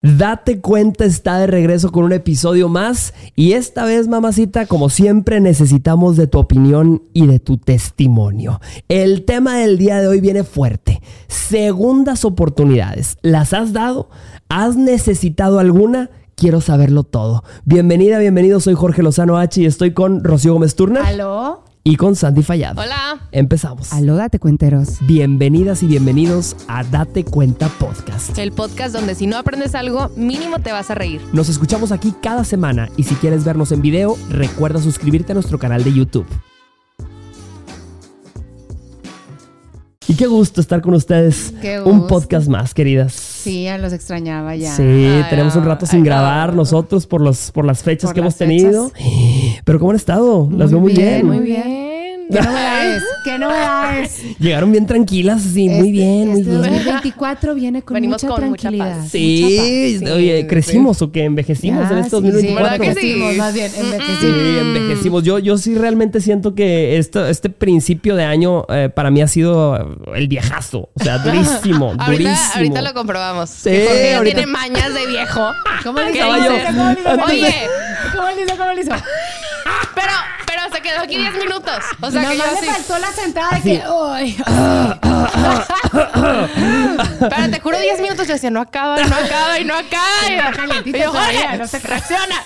Date cuenta está de regreso con un episodio más y esta vez mamacita como siempre necesitamos de tu opinión y de tu testimonio. El tema del día de hoy viene fuerte. Segundas oportunidades. ¿Las has dado? ¿Has necesitado alguna? Quiero saberlo todo. Bienvenida, bienvenido. Soy Jorge Lozano H y estoy con Rocío Gómez Turner. ¿Aló? Y con Sandy Fallado. Hola. Empezamos. Aló, date cuenteros. Bienvenidas y bienvenidos a Date Cuenta Podcast. El podcast donde si no aprendes algo, mínimo te vas a reír. Nos escuchamos aquí cada semana y si quieres vernos en video, recuerda suscribirte a nuestro canal de YouTube. Y qué gusto estar con ustedes. Qué Un gusto. podcast más, queridas. Sí, ya los extrañaba ya. Sí, Ay, tenemos un rato sin ay, grabar no. nosotros por, los, por las fechas Por que hemos tenido. Pero ¿cómo han estado? Las veo muy bien. muy bien. ¿Qué novedades? ¿Qué novedades? Llegaron bien tranquilas, sí, muy Este- bien, muy este bien. 2024 viene con Venimos mucha con mucha tranquilidad. paz. Sí, mucha paz. oye, sí, crecimos o que envejecimos Ya, en este sí, sí, 2024. ¿Verdad que sí? envejecimos, más bien, Sí, envejecimos. envejecimos. Yo, yo sí realmente siento que esto, este principio de año eh, para mí ha sido el viejazo. O sea, durísimo, Ahorita, durísimo. ahorita lo comprobamos. Sí, Que Jorge ya ahorita- tiene mañas de viejo. ¿Cómo le ¿Qué hizo? ¿Cómo le hizo? Oye, ¿Cómo le hizo? ¿Cómo le hizo? pero se quedó aquí 10 minutos. O sea, que yo le así. faltó la sentada de que... ¡Ay! Pero te juro 10 minutos. Yo decía, no acaba, no acaba y no acaba. Y yo, Jorge, no se- reacciona.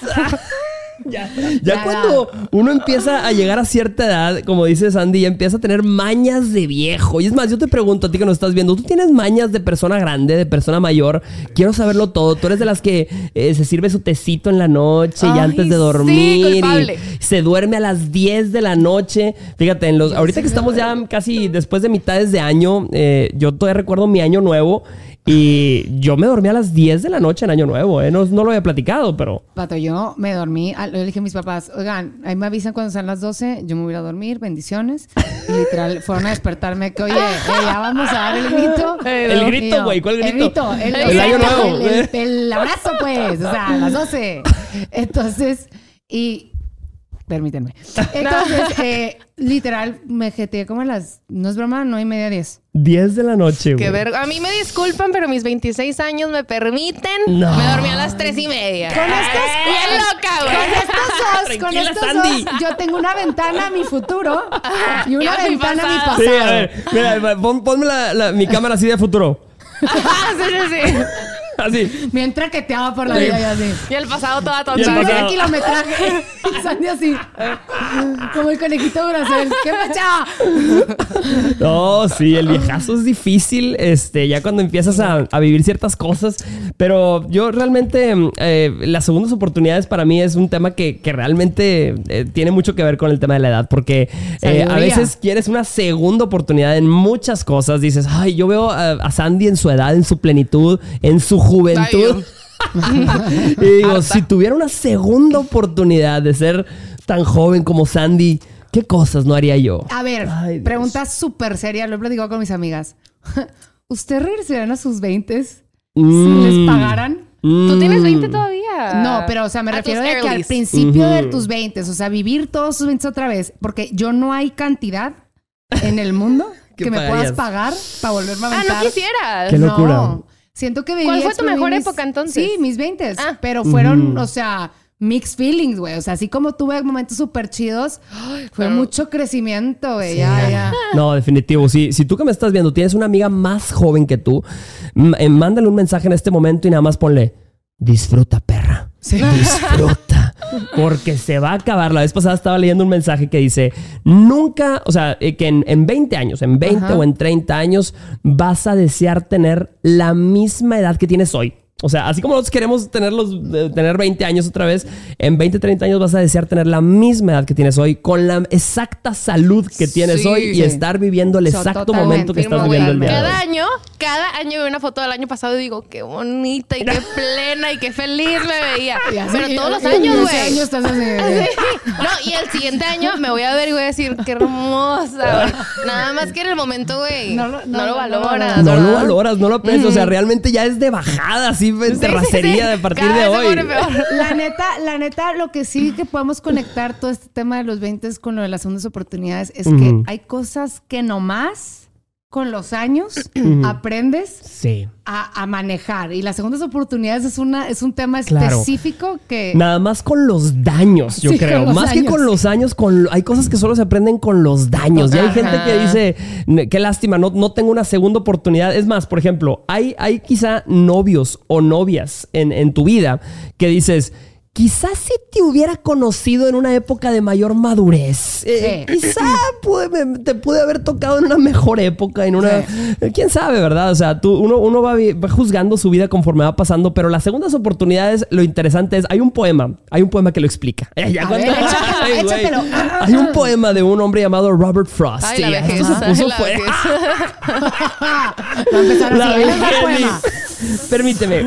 Ya, ya Ya. cuando uno empieza a llegar a cierta edad, como dice Sandy, ya empieza a tener mañas de viejo. Y es más, yo te pregunto a ti que nos estás viendo, ¿tú tienes mañas de persona grande, de persona mayor? Quiero saberlo todo. Tú eres de las que eh, se sirve su tecito en la noche y antes de dormir y se duerme a las 10 de la noche. Fíjate, en los, ahorita que estamos ya casi después de mitades de año, eh, yo todavía recuerdo mi año nuevo. Y yo me dormí a las 10 de la noche en Año Nuevo, ¿eh? no, no lo había platicado, pero... Pato, yo me dormí, le dije a mis papás, oigan, ahí me avisan cuando sean las 12, yo me voy a ir a dormir, bendiciones. Y literal, fueron a despertarme que, oye, eh, ya vamos a dar el grito. El grito, güey, ¿cuál grito? El grito, el, El año nuevo. El, el- el abrazo, pues, o sea, a las 12. Entonces, y... Permítanme. Entonces, eh, literal, me jeteé como a las, no es broma, no y media, 10. 10 de la noche, güey. Que ver, a mí me disculpan, pero mis 26 años me permiten. No. Me dormí a las 3 y media. Con estos- Bien loca, güey. Con estos dos, con estos Sandy. dos, yo tengo una ventana a mi futuro y una Y a mi ventana a mi pasado. pasado. Sí, a ver, mira, pon- ponme la- la- mi cámara así de futuro. Ajá, sí, sí, sí. Así. Bien traqueteaba por la vida y así. Y el pasado toda Y el tonta. Pasado. de kilometraje. Sandy así. Como el conejito Bracel. ¡Qué fecha! No, sí, el viejazo es difícil, este, ya cuando empiezas a, a vivir ciertas cosas. Pero yo realmente, eh, las segundas oportunidades para mí es un tema que, que realmente eh, tiene mucho que ver con el tema de la edad. Porque eh, a veces quieres una segunda oportunidad en muchas cosas. Dices, ay, yo veo a, a Sandy en su edad, en su plenitud, en su juventud. y digo, si tuviera una segunda oportunidad de ser tan joven como Sandy, ¿qué cosas no haría yo? A ver, Ay, pregunta súper seria. Lo he platicado con mis amigas. ¿Ustedes regresarían a sus 20 si Mm. les pagaran? Tú tienes Mm. 20 todavía. No, pero o sea, me A refiero de que al principio de Ujú. tus 20, o sea, vivir todos tus 20 otra vez, porque yo no hay cantidad en el mundo ¿Qué que me pagarías? puedas pagar para volverme a Ah, aventar. no quisieras. Qué locura. No. Siento que viví ¿Cuál fue tu mejor mis- época, entonces? Sí, mis 20 Ah. pero fueron, o sea, mixed feelings, güey. O sea, así como tuve momentos súper chidos, fue pero- mucho crecimiento, güey. Ya, ya. No, definitivo. Si, si tú que me estás viendo tienes una amiga más joven que tú, eh, mándale un mensaje en este momento y nada más ponle, disfruta, perra. Disfruta. Porque se va a acabar. La vez pasada estaba leyendo un mensaje que dice, nunca, o sea, eh, que en, en 20 años, en 20 Ajá. o en 30 años, vas a desear tener la misma edad que tienes hoy. O sea, así como nosotros queremos tener, los, eh, tener 20 años otra vez, en 20, 30 años vas a desear tener la misma edad que tienes hoy, con la exacta salud que tienes Sí, hoy y sí. estar viviendo el So, exacto momento que estás viviendo el día de Cada hoy. año, cada año veo una foto del año pasado y digo, qué bonita y qué plena y qué feliz me veía. Pero todos los años, güey. año estás así. Sí. No, y el siguiente año me voy a ver y voy a decir, qué hermosa. Nada más que en el momento, güey, No no, lo- no, lo valoras. no, No lo valoras, no lo aprecias. O sea, realmente ya es de bajada, así en Sí, sí, terracería sí. de partir Cada de vez se hoy. pone peor. La neta, la neta, lo que sí que podemos conectar todo este tema de los 20 con lo de las segundas oportunidades es que hay cosas que nomás con los años aprendes Sí. a, a manejar. Y las segundas oportunidades es, una, es un tema Claro. específico que... Nada más con los daños, yo Sí, creo. Más que con los años, con, hay cosas que solo se aprenden con los daños. Y hay Ajá. gente que dice, "Ne- qué lástima, no, no tengo una segunda oportunidad. Es más, por ejemplo, hay, hay quizá novios o novias en, en tu vida que dices, quizás si te hubiera conocido en una época de mayor madurez, eh, Sí. quizá pude- me- te pude haber tocado en una mejor época, en una... eh, ¿Quién sabe, verdad? O sea, tú, uno, uno va, juzgando su vida conforme va pasando, pero las segundas oportunidades, lo interesante es, hay un poema, hay un poema que lo explica. Eh, ya A cuando- ver, échatelo, Ay, güey. échatelo. Hay un poema de un hombre llamado Robert Frost. Ay, la y vejez. esto se puso la fue-. Permíteme.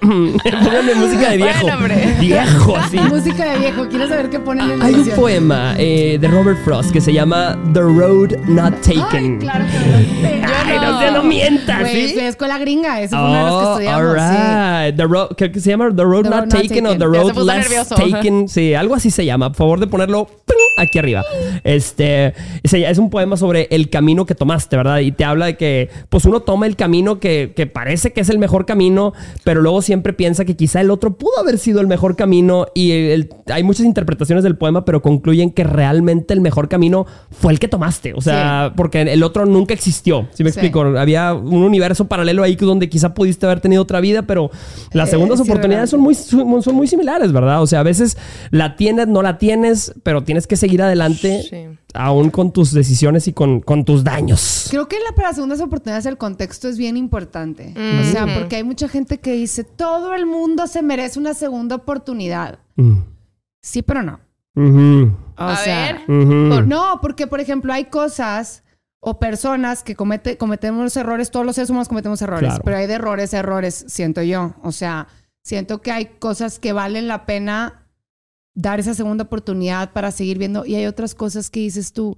Pónganme música de viejo. Viejo, así. Música de viejo, quiero saber qué ponen en la Hay un poema eh, de Robert Frost que se llama The Road Not Ay, Taken. claro que lo sé. Ay, no, no. se no mientas, Güey, ¿sí? escuela gringa, ese fue uno de los que Oh, estudiamos. sí. alright. The road, ¿qué, qué se llama? The Road The Not Road Not Taken o. The Road Less nervioso. Taken. Sí, algo así se llama. Por favor de ponerlo ¡ping! Aquí arriba. Este es un poema sobre el camino que tomaste, ¿verdad? Y te habla de que, pues uno toma el camino que, que parece que es el mejor camino, pero luego siempre piensa que quizá el otro pudo haber sido el mejor camino. Y el- hay muchas interpretaciones del poema, pero concluyen que realmente el mejor camino fue el que tomaste. O sea, porque el otro nunca existió. ¿Sí me Sí. explico? Había un universo paralelo ahí donde quizá pudiste haber tenido otra vida, pero las Eh, segundas es oportunidades son muy, son muy similares, ¿verdad? O sea, a veces la tienes, no la tienes, pero tienes que seguir adelante Sí. aún con tus decisiones y con, con tus daños. Creo que la, para las segundas oportunidades el contexto es bien importante. Mm. O sea, porque hay mucha gente que dice, todo el mundo se merece una segunda oportunidad. Mm. Sí, pero no. O A sea, ver. No, porque por ejemplo hay cosas o personas que comete, cometemos errores, todos los seres humanos cometemos errores, Claro. pero hay de errores a errores, siento yo. O sea, siento que hay cosas que valen la pena dar esa segunda oportunidad para seguir viendo y hay otras cosas que dices tú,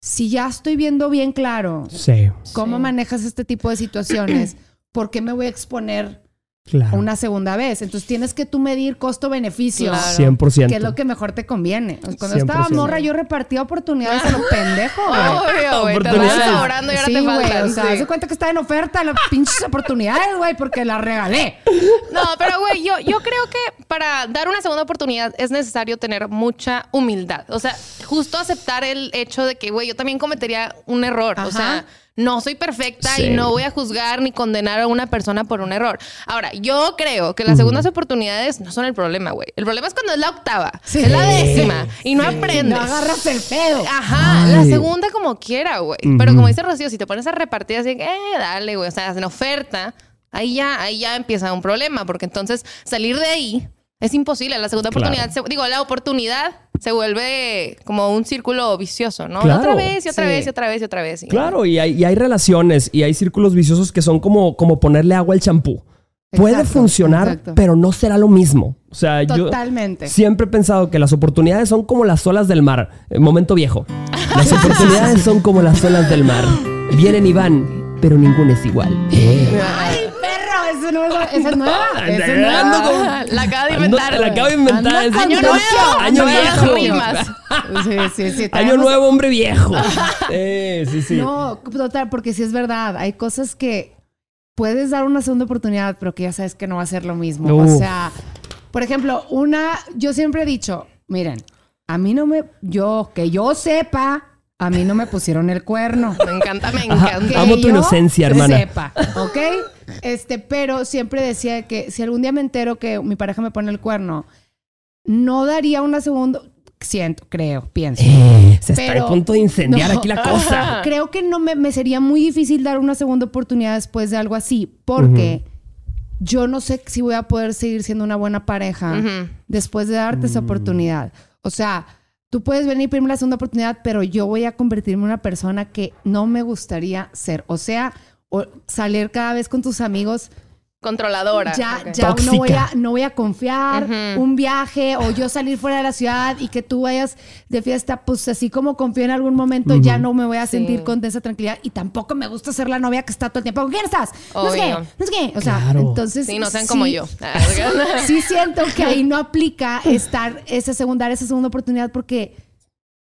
si ya estoy viendo bien claro Sí, cómo Sí. manejas este tipo de situaciones, ¿por qué me voy a exponer claro. una segunda vez? Entonces tienes que tú medir costo-beneficio. Claro. 100%. Que es lo que mejor te conviene. Cuando estaba 100%. morra, yo repartía oportunidades a lo pendejo, güey. Obvio, güey. Te vas sobrando y ahora Sí, te güey. faltan. O sea, sí. cuenta que estaba en oferta las pinches oportunidades, güey, porque las regalé. No, pero güey, yo, yo creo que para dar una segunda oportunidad es necesario tener mucha humildad. O sea, justo aceptar el hecho de que, güey, yo también cometería un error. Ajá. O sea, no soy perfecta Sí. y no voy a juzgar ni condenar a una persona por un error. Ahora, yo creo que las segundas oportunidades no son el problema, güey. El problema es cuando es la octava, Sí. es la décima y no aprendes. No agarras el pedo. Ajá, Ay. la segunda como quiera, güey. Pero como dice Rocío, si te pones a repartir así, eh, dale, güey. O sea, en oferta, ahí ya, ahí ya empieza un problema, porque entonces salir de ahí es imposible. La segunda Claro. oportunidad, se- digo, la oportunidad se vuelve como un círculo vicioso, ¿no? Claro. Otra vez y otra Sí. vez y otra vez y otra vez. y- Claro, y hay, y hay relaciones y hay círculos viciosos que son como, como ponerle agua al champú. Puede Exacto, funcionar, exacto. pero no será lo mismo. O sea, yo Totalmente. siempre he pensado que las oportunidades son como las olas del mar. Eh, Momento viejo. Las oportunidades son como las olas del mar. Vienen y van, pero ninguna es igual. Ay, no es, esa es nueva. Esa es nueva. Ando con- la acaba de Ando- inventar. la güey. acabo de inventar. Con Año nuevo, Año viejo. rimas. Sí, sí, sí. Año nuevo, hombre viejo. Sí, sí. No, total, porque sí es verdad. Hay cosas que puedes dar una segunda oportunidad, pero que ya sabes que no va a ser lo mismo. Uf. O sea, por ejemplo, una, yo siempre he dicho, miren, a mí no me, yo, que yo sepa, a mí no me pusieron el cuerno. Me encanta, me Ajá. encanta. Que Amo tu yo inocencia, hermana. Sepa, ¿ok? Este, pero siempre decía que si algún día me entero que mi pareja me pone el cuerno, no daría una segunda, siento, creo, pienso. Eh, se está Pero- a punto de incendiar No. aquí la cosa. Creo que no me, me sería muy difícil dar una segunda oportunidad después de algo así, porque yo no sé si voy a poder seguir siendo una buena pareja después de darte esa oportunidad. O sea, tú puedes venir y pedirme la segunda oportunidad, pero yo voy a convertirme en una persona que no me gustaría ser. O sea, salir cada vez con tus amigos Controladora. ya, ya no voy, a, no voy a confiar, un viaje o yo salir fuera de la ciudad y que tú vayas de fiesta, pues así como confío en algún momento, ya no me voy a Sí. sentir con esa tranquilidad y tampoco me gusta ser la novia que está todo el tiempo, ¿con quién estás? No sé qué, no sé qué. O sea, Claro. entonces... Sí, no sean como yo. Sí siento que ahí no aplica estar esa segunda, esa segunda oportunidad porque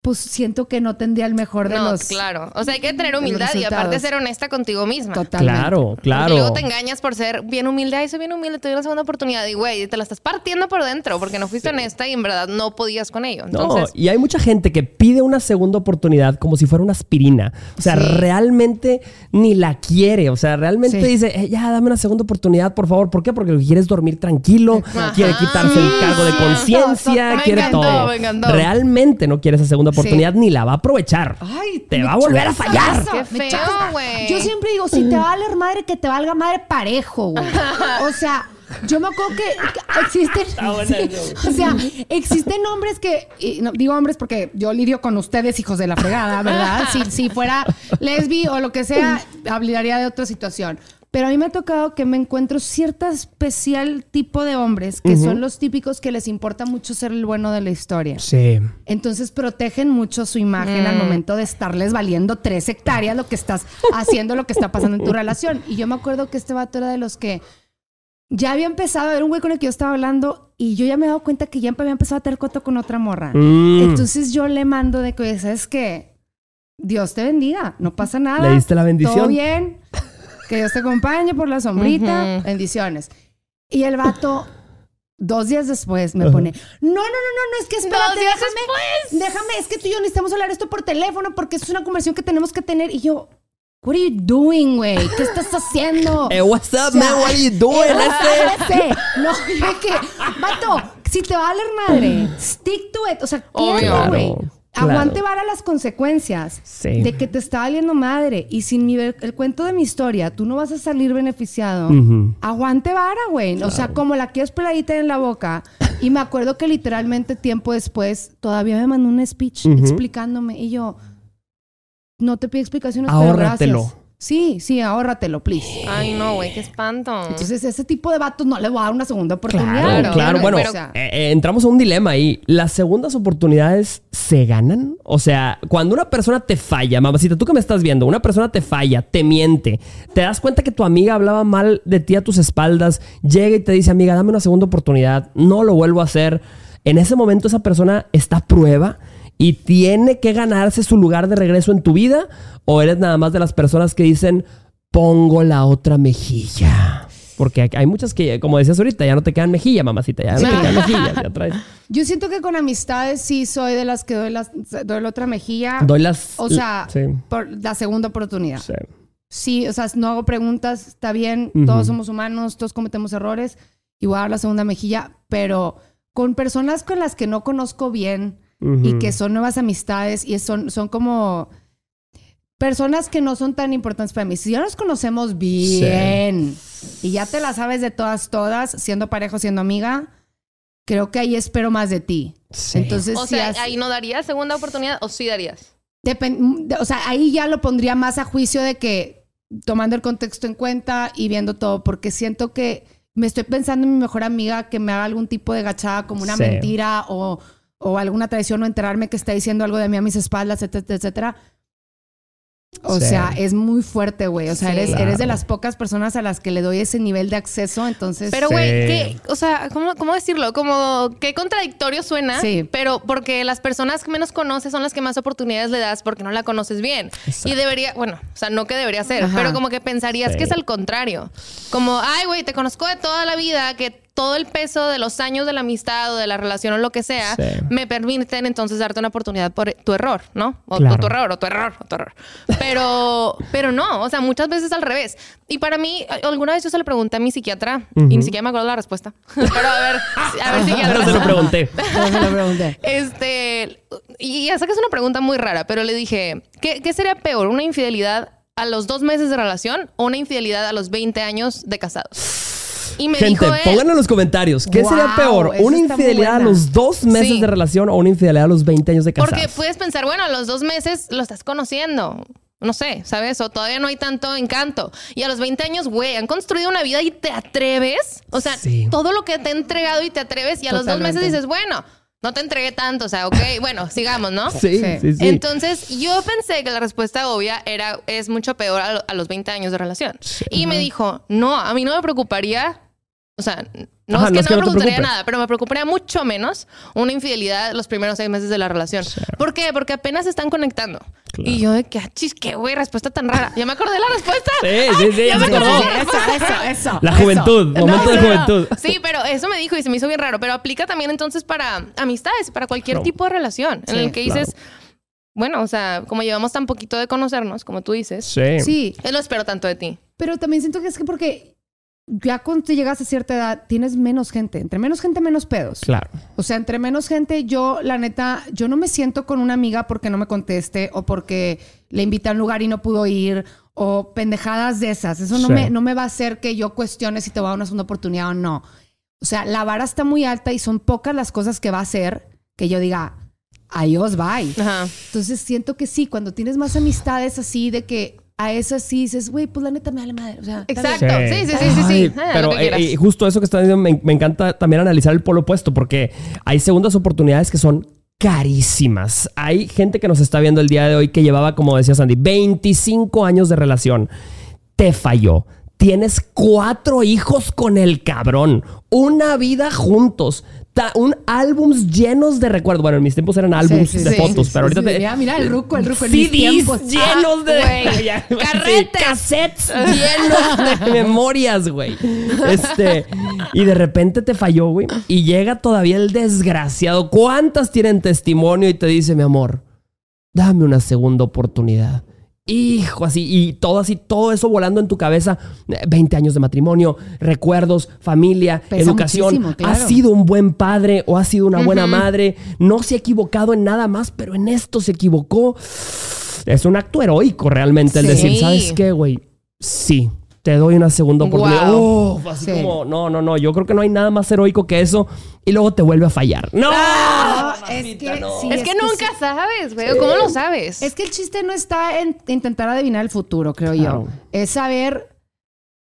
pues siento que no tendría el mejor de no, los. claro. O sea, hay que tener humildad y aparte ser honesta contigo misma. Totalmente. Claro, Porque claro. luego te engañas por ser bien humilde. Ay, soy bien humilde, te doy la segunda oportunidad. Y güey, te la estás partiendo por dentro porque no fuiste honesta y en verdad no podías con ello. No, y hay mucha gente que pide una segunda oportunidad como si fuera una aspirina. O sea, Sí. realmente ni la quiere. O sea, realmente Sí. dice, "Eh, ya, dame una segunda oportunidad, por favor. ¿Por qué? Porque lo que quiere es dormir tranquilo, Ajá. quiere quitarse el cargo de conciencia, quiere encantó, todo. me encantó. Realmente no quiere esa segunda oportunidad ni la va a aprovechar. Ay, Te va a volver a fallar. Qué feo, güey. Yo siempre digo, si te va a valer madre, que te valga madre parejo, güey. O sea, yo me acuerdo que que existen. sí, o sea, existen hombres que. y no, digo hombres porque yo lidio con ustedes, hijos de la fregada, ¿verdad? Si, si fuera lesbi o lo que sea, hablaría de otra situación. Pero a mí me ha tocado que me encuentro cierta especial tipo de hombres que son los típicos que les importa mucho ser el bueno de la historia. Sí. Entonces protegen mucho su imagen al momento de estarles valiendo tres hectáreas lo que estás haciendo, lo que está pasando en tu relación. Y yo me acuerdo que este vato era de los que ya había empezado a ver un güey con el que yo estaba hablando y yo ya me he dado cuenta que ya había empezado a tener coto con otra morra. Mm. Entonces yo le mando de que, ¿sabes qué? Dios te bendiga, no pasa nada. Le diste la bendición. Todo bien. Que Dios te acompañe por la sombrita. Ujú. Bendiciones. Y el vato, dos días después, me pone, no, no, no, no, no, es que espérate, Dos días déjame, déjame, es que tú y yo necesitamos hablar esto por teléfono porque es una conversación que tenemos que tener. Y yo, what are you doing, güey? ¿Qué estás haciendo? Eh, what's up, O sea, man? What are you doing? eh. No, yo que, vato, si te va a valer madre, stick to it. O sea, Obvio. güey. Claro, claro. Aguante vara las consecuencias Sí. de que te está valiendo madre. Y sin mi el cuento de mi historia, tú no vas a salir beneficiado. Ujú. Aguante vara, güey. O sea, como la quieres peladita en la boca. Y me acuerdo que literalmente tiempo después todavía me mandó un speech explicándome. Y yo, no te pido explicaciones, pero Ahórratelo. gracias. Sí, sí, ahórratelo, please. ay, no, güey, qué espanto. Entonces, ese tipo de vatos no le voy a dar una segunda oportunidad. Claro, Claro, pero- Bueno, eh, eh, entramos a un dilema ahí. ¿Las segundas oportunidades se ganan? O sea, cuando una persona te falla, mamacita, tú que me estás viendo, una persona te falla, te miente, te das cuenta que tu amiga hablaba mal de ti a tus espaldas, llega y te dice, amiga, dame una segunda oportunidad, no lo vuelvo a hacer. En ese momento esa persona está a prueba y tiene que ganarse su lugar de regreso en tu vida o eres nada más de las personas que dicen, pongo la otra mejilla. Porque hay- muchas que, como decías ahorita, ya no te quedan mejilla, mamacita, ya no te quedan mejillas, ya traes. yo siento que con amistades sí soy de las que doy, las, doy la otra mejilla. Doy las... o sea, sí, por la segunda oportunidad. sí. Sí, o sea, no hago preguntas, está bien, todos somos humanos, todos cometemos errores y voy a dar la segunda mejilla, pero con personas con las que no conozco bien y que son nuevas amistades y son, son como personas que no son tan importantes para mí. Si ya nos conocemos bien y ya te la sabes de todas, todas, siendo parejo, siendo amiga, creo que ahí espero más de ti. Sí. Entonces, o sea, has- ahí no darías segunda oportunidad o sí darías. Depen- o sea, ahí ya lo pondría más a juicio de que tomando el contexto en cuenta y viendo todo, porque siento que me estoy pensando en mi mejor amiga que me haga algún tipo de gachada como una Sí. mentira o, o alguna traición o enterarme que está diciendo algo de mí a mis espaldas, etcétera, etcétera. O Sí. sea, es muy fuerte, güey. O sea, Sí. eres, Claro. eres de las pocas personas a las que le doy ese nivel de acceso, entonces... Pero, Sí. güey, ¿qué? O sea, ¿cómo, ¿cómo decirlo? Como qué contradictorio suena. Sí. Pero porque las personas que menos conoces son las que más oportunidades le das porque no la conoces bien. Exacto. Y debería, bueno, o sea, no que debería ser, Ajá. pero como que pensarías Sí. que es al contrario. Como, ay, güey, te conozco de toda la vida, que todo el peso de los años de la amistad o de la relación o lo que sea Sí. me permiten entonces darte una oportunidad por tu error, ¿no? O, Claro. o tu error, o tu error, o tu error. Pero, pero no, o sea, muchas veces al revés. Y para mí, alguna vez yo se lo pregunté a mi psiquiatra y ni siquiera me acuerdo la respuesta. Pero a ver, a ver, Pero se lo psiquiatra. pregunté. Se lo pregunté. Este, y ya sé que es una pregunta muy rara, pero le dije, ¿qué, qué sería peor? ¿Una infidelidad a los dos meses de relación o una infidelidad a los 20 años de casados? Y me Gente, dijo él, pónganlo en los comentarios. ¿Qué Wow, sería peor? ¿Una infidelidad a los dos meses Sí. de relación o una infidelidad a los 20 años de casados? porque puedes pensar, bueno, a los dos meses lo estás conociendo. No sé, ¿sabes? O todavía no hay tanto encanto. Y a los 20 años, güey, han construido una vida y te atreves. O sea, Sí. todo lo que te he entregado y te atreves. Y a los dos Totalmente. meses dices, bueno, no te entregué tanto. O sea, ok, bueno, sigamos, ¿no? Sí, Sí. sí, sí. Entonces, yo pensé que la respuesta obvia era, es mucho peor a, lo- a los 20 años de relación. Y me dijo, no, a mí no me preocuparía O sea, no Ajá, es no que es no que me no preocuparía nada, pero me preocuparía mucho menos una infidelidad los primeros seis meses de la relación. ¿Por qué? Porque apenas se están conectando. Claro. Y yo de que, achis, qué güey, respuesta tan rara. Ya me acordé de la respuesta. Sí, sí, sí, ya me acordó. acordé. Eso, eso, eso. La eso. juventud, momento de No, no. juventud. Sí, pero eso me dijo y se me hizo bien raro. Pero aplica también entonces para amistades, para cualquier Claro. tipo de relación. En Sí, el que dices, bueno, o sea, como llevamos tan poquito de conocernos, como tú dices, Sí. Sí, no espero tanto de ti. pero también siento que es que porque ya cuando te llegas a cierta edad tienes menos gente. Entre menos gente, menos pedos. Claro. O sea, entre menos gente, yo, la neta, yo no me siento con una amiga porque no me conteste o porque le invité a un lugar y no pudo ir o pendejadas de esas. Eso no, Sí. me, no me va a hacer que yo cuestione si te va a dar una segunda oportunidad o no. O sea, la vara está muy alta y son pocas las cosas que va a hacer que yo diga, adiós, bye. Ajá. Entonces siento que sí, cuando tienes más amistades así de que a esas sí dices, güey, pues la neta me vale madre. O sea, Exacto. Sí, sí, sí, sí, sí. Ay, Ah, pero eh, eh, justo eso que estás diciendo, me, me encanta también analizar el polo opuesto, porque hay segundas oportunidades que son carísimas. Hay gente que nos está viendo el día de hoy que llevaba, como decía Sandy, 25 años de relación. Te falló. Tienes cuatro hijos con el cabrón. Una vida juntos. Un álbums llenos de recuerdos. Bueno, en mis tiempos eran álbums Sí, sí, de sí, fotos, pero ahorita te- Mira, mira, el ruco, el ruco en mis CDs tiempos. llenos de Ah, Carretes. cassettes llenos de memorias, güey. Este, y de repente te falló, güey. Y llega todavía el desgraciado. ¿Cuántas tienen testimonio y te dice, mi amor, dame una segunda oportunidad? Hijo, así, y todo así, todo eso volando en tu cabeza. Eh, 20 años de matrimonio, recuerdos, familia, Pesa educación. claro. Has sido un buen padre o has sido una buena madre. No se ha equivocado en nada más, pero en esto se equivocó. Es un acto heroico realmente el Sí. decir, ¿sabes qué, güey? Sí, te doy una segunda oportunidad. Wow. Uf, así Sí. como, no, no, no, yo creo que no hay nada más heroico que eso y luego te vuelve a fallar. ¡No! No, es que no. sí, es que nunca sabes, güey. ¿Cómo lo sabes? Es que el chiste no está en intentar adivinar el futuro, creo Claro. yo. Es saber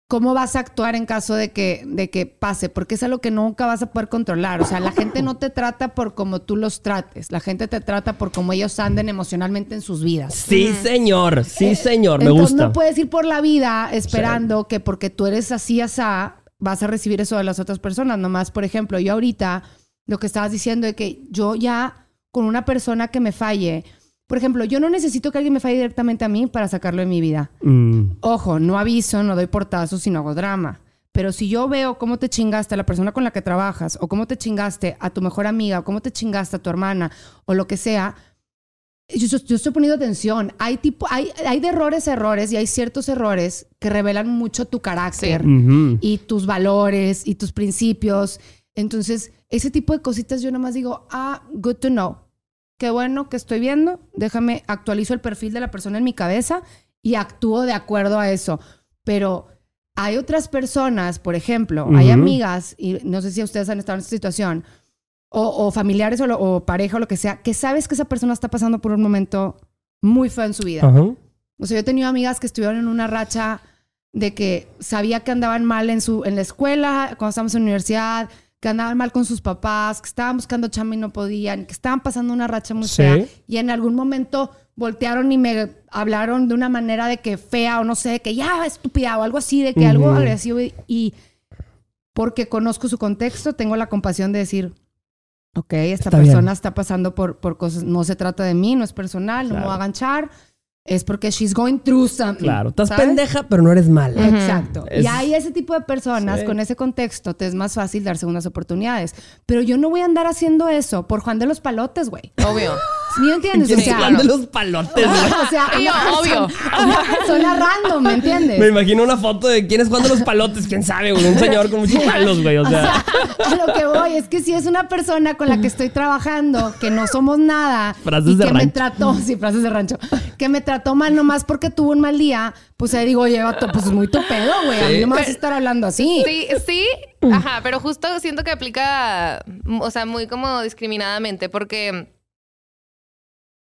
cómo vas a actuar en caso de que, de que pase, porque es algo que nunca vas a poder controlar. O sea, la gente no te trata por cómo tú los trates, la gente te trata por cómo ellos anden emocionalmente en sus vidas. Sí, señor, sí, señor, me Entonces gusta. no puedes ir por la vida esperando que porque tú eres así, asá, vas a recibir eso de las otras personas. Nomás, por ejemplo, yo ahorita, lo que estabas diciendo de que yo ya con una persona que me falle, por ejemplo, yo no necesito que alguien me falle directamente a mí para sacarlo de mi vida. Mm, Ojo, no aviso, no doy portazos, sino hago drama. Pero si yo veo cómo te chingaste a la persona con la que trabajas, o cómo te chingaste a tu mejor amiga, o cómo te chingaste a tu hermana, o lo que sea, yo, yo- estoy poniendo atención. Hay, tipo, hay, hay de errores a errores y hay ciertos errores que revelan mucho tu carácter y tus valores y tus principios. Entonces, ese tipo de cositas yo nada más digo, ah, good to know. Qué bueno que estoy viendo. Déjame, actualizo el perfil de la persona en mi cabeza y actúo de acuerdo a eso. Pero hay otras personas, por ejemplo, hay amigas, y no sé si ustedes han estado en esta situación, o, o familiares o, lo- o pareja o lo que sea, que sabes que esa persona está pasando por un momento muy feo en su vida. O sea, yo he tenido amigas que estuvieron en una racha de que sabía que andaban mal en, su, en la escuela, cuando estábamos en la universidad, que andaban mal con sus papás, que estaban buscando chamba y no podían, que estaban pasando una racha muy Sí. fea. Y en algún momento voltearon y me hablaron de una manera de que fea o no sé, de que ya estúpida o algo así, de que algo Ujú. agresivo. Y, y porque conozco su contexto, tengo la compasión de decir, ok, esta Está persona bien. está pasando por, por cosas, no se trata de mí, no es personal, no me Claro. voy a aganchar, es porque she's going through something. Claro, estás ¿sabes? pendeja, pero no eres mala. Exacto. Es- Y hay ese tipo de personas Sí. con ese contexto, te es más fácil dar segundas oportunidades. Pero yo no voy a andar haciendo eso por Juan de los Palotes, güey. Obvio. ¿Me entiendes? O ¿Quién es sea, de los palotes, o sea, yo, obvio. persona random, ¿me entiendes? Me imagino una foto de quién es Juan de los palotes, quién sabe, güey. Un señor con muchos palos, güey. O sea, A lo que voy es que si es una persona con la que estoy trabajando, que no somos nada, Frases y de que me trató, sí, frases de rancho, que me trató mal nomás porque tuvo un mal día, pues ahí digo, oye, vato, pues es muy tu pedo, güey. A mí no me vas a estar hablando así. Sí, sí, ajá, pero justo siento que aplica, o sea, muy como discriminadamente, porque.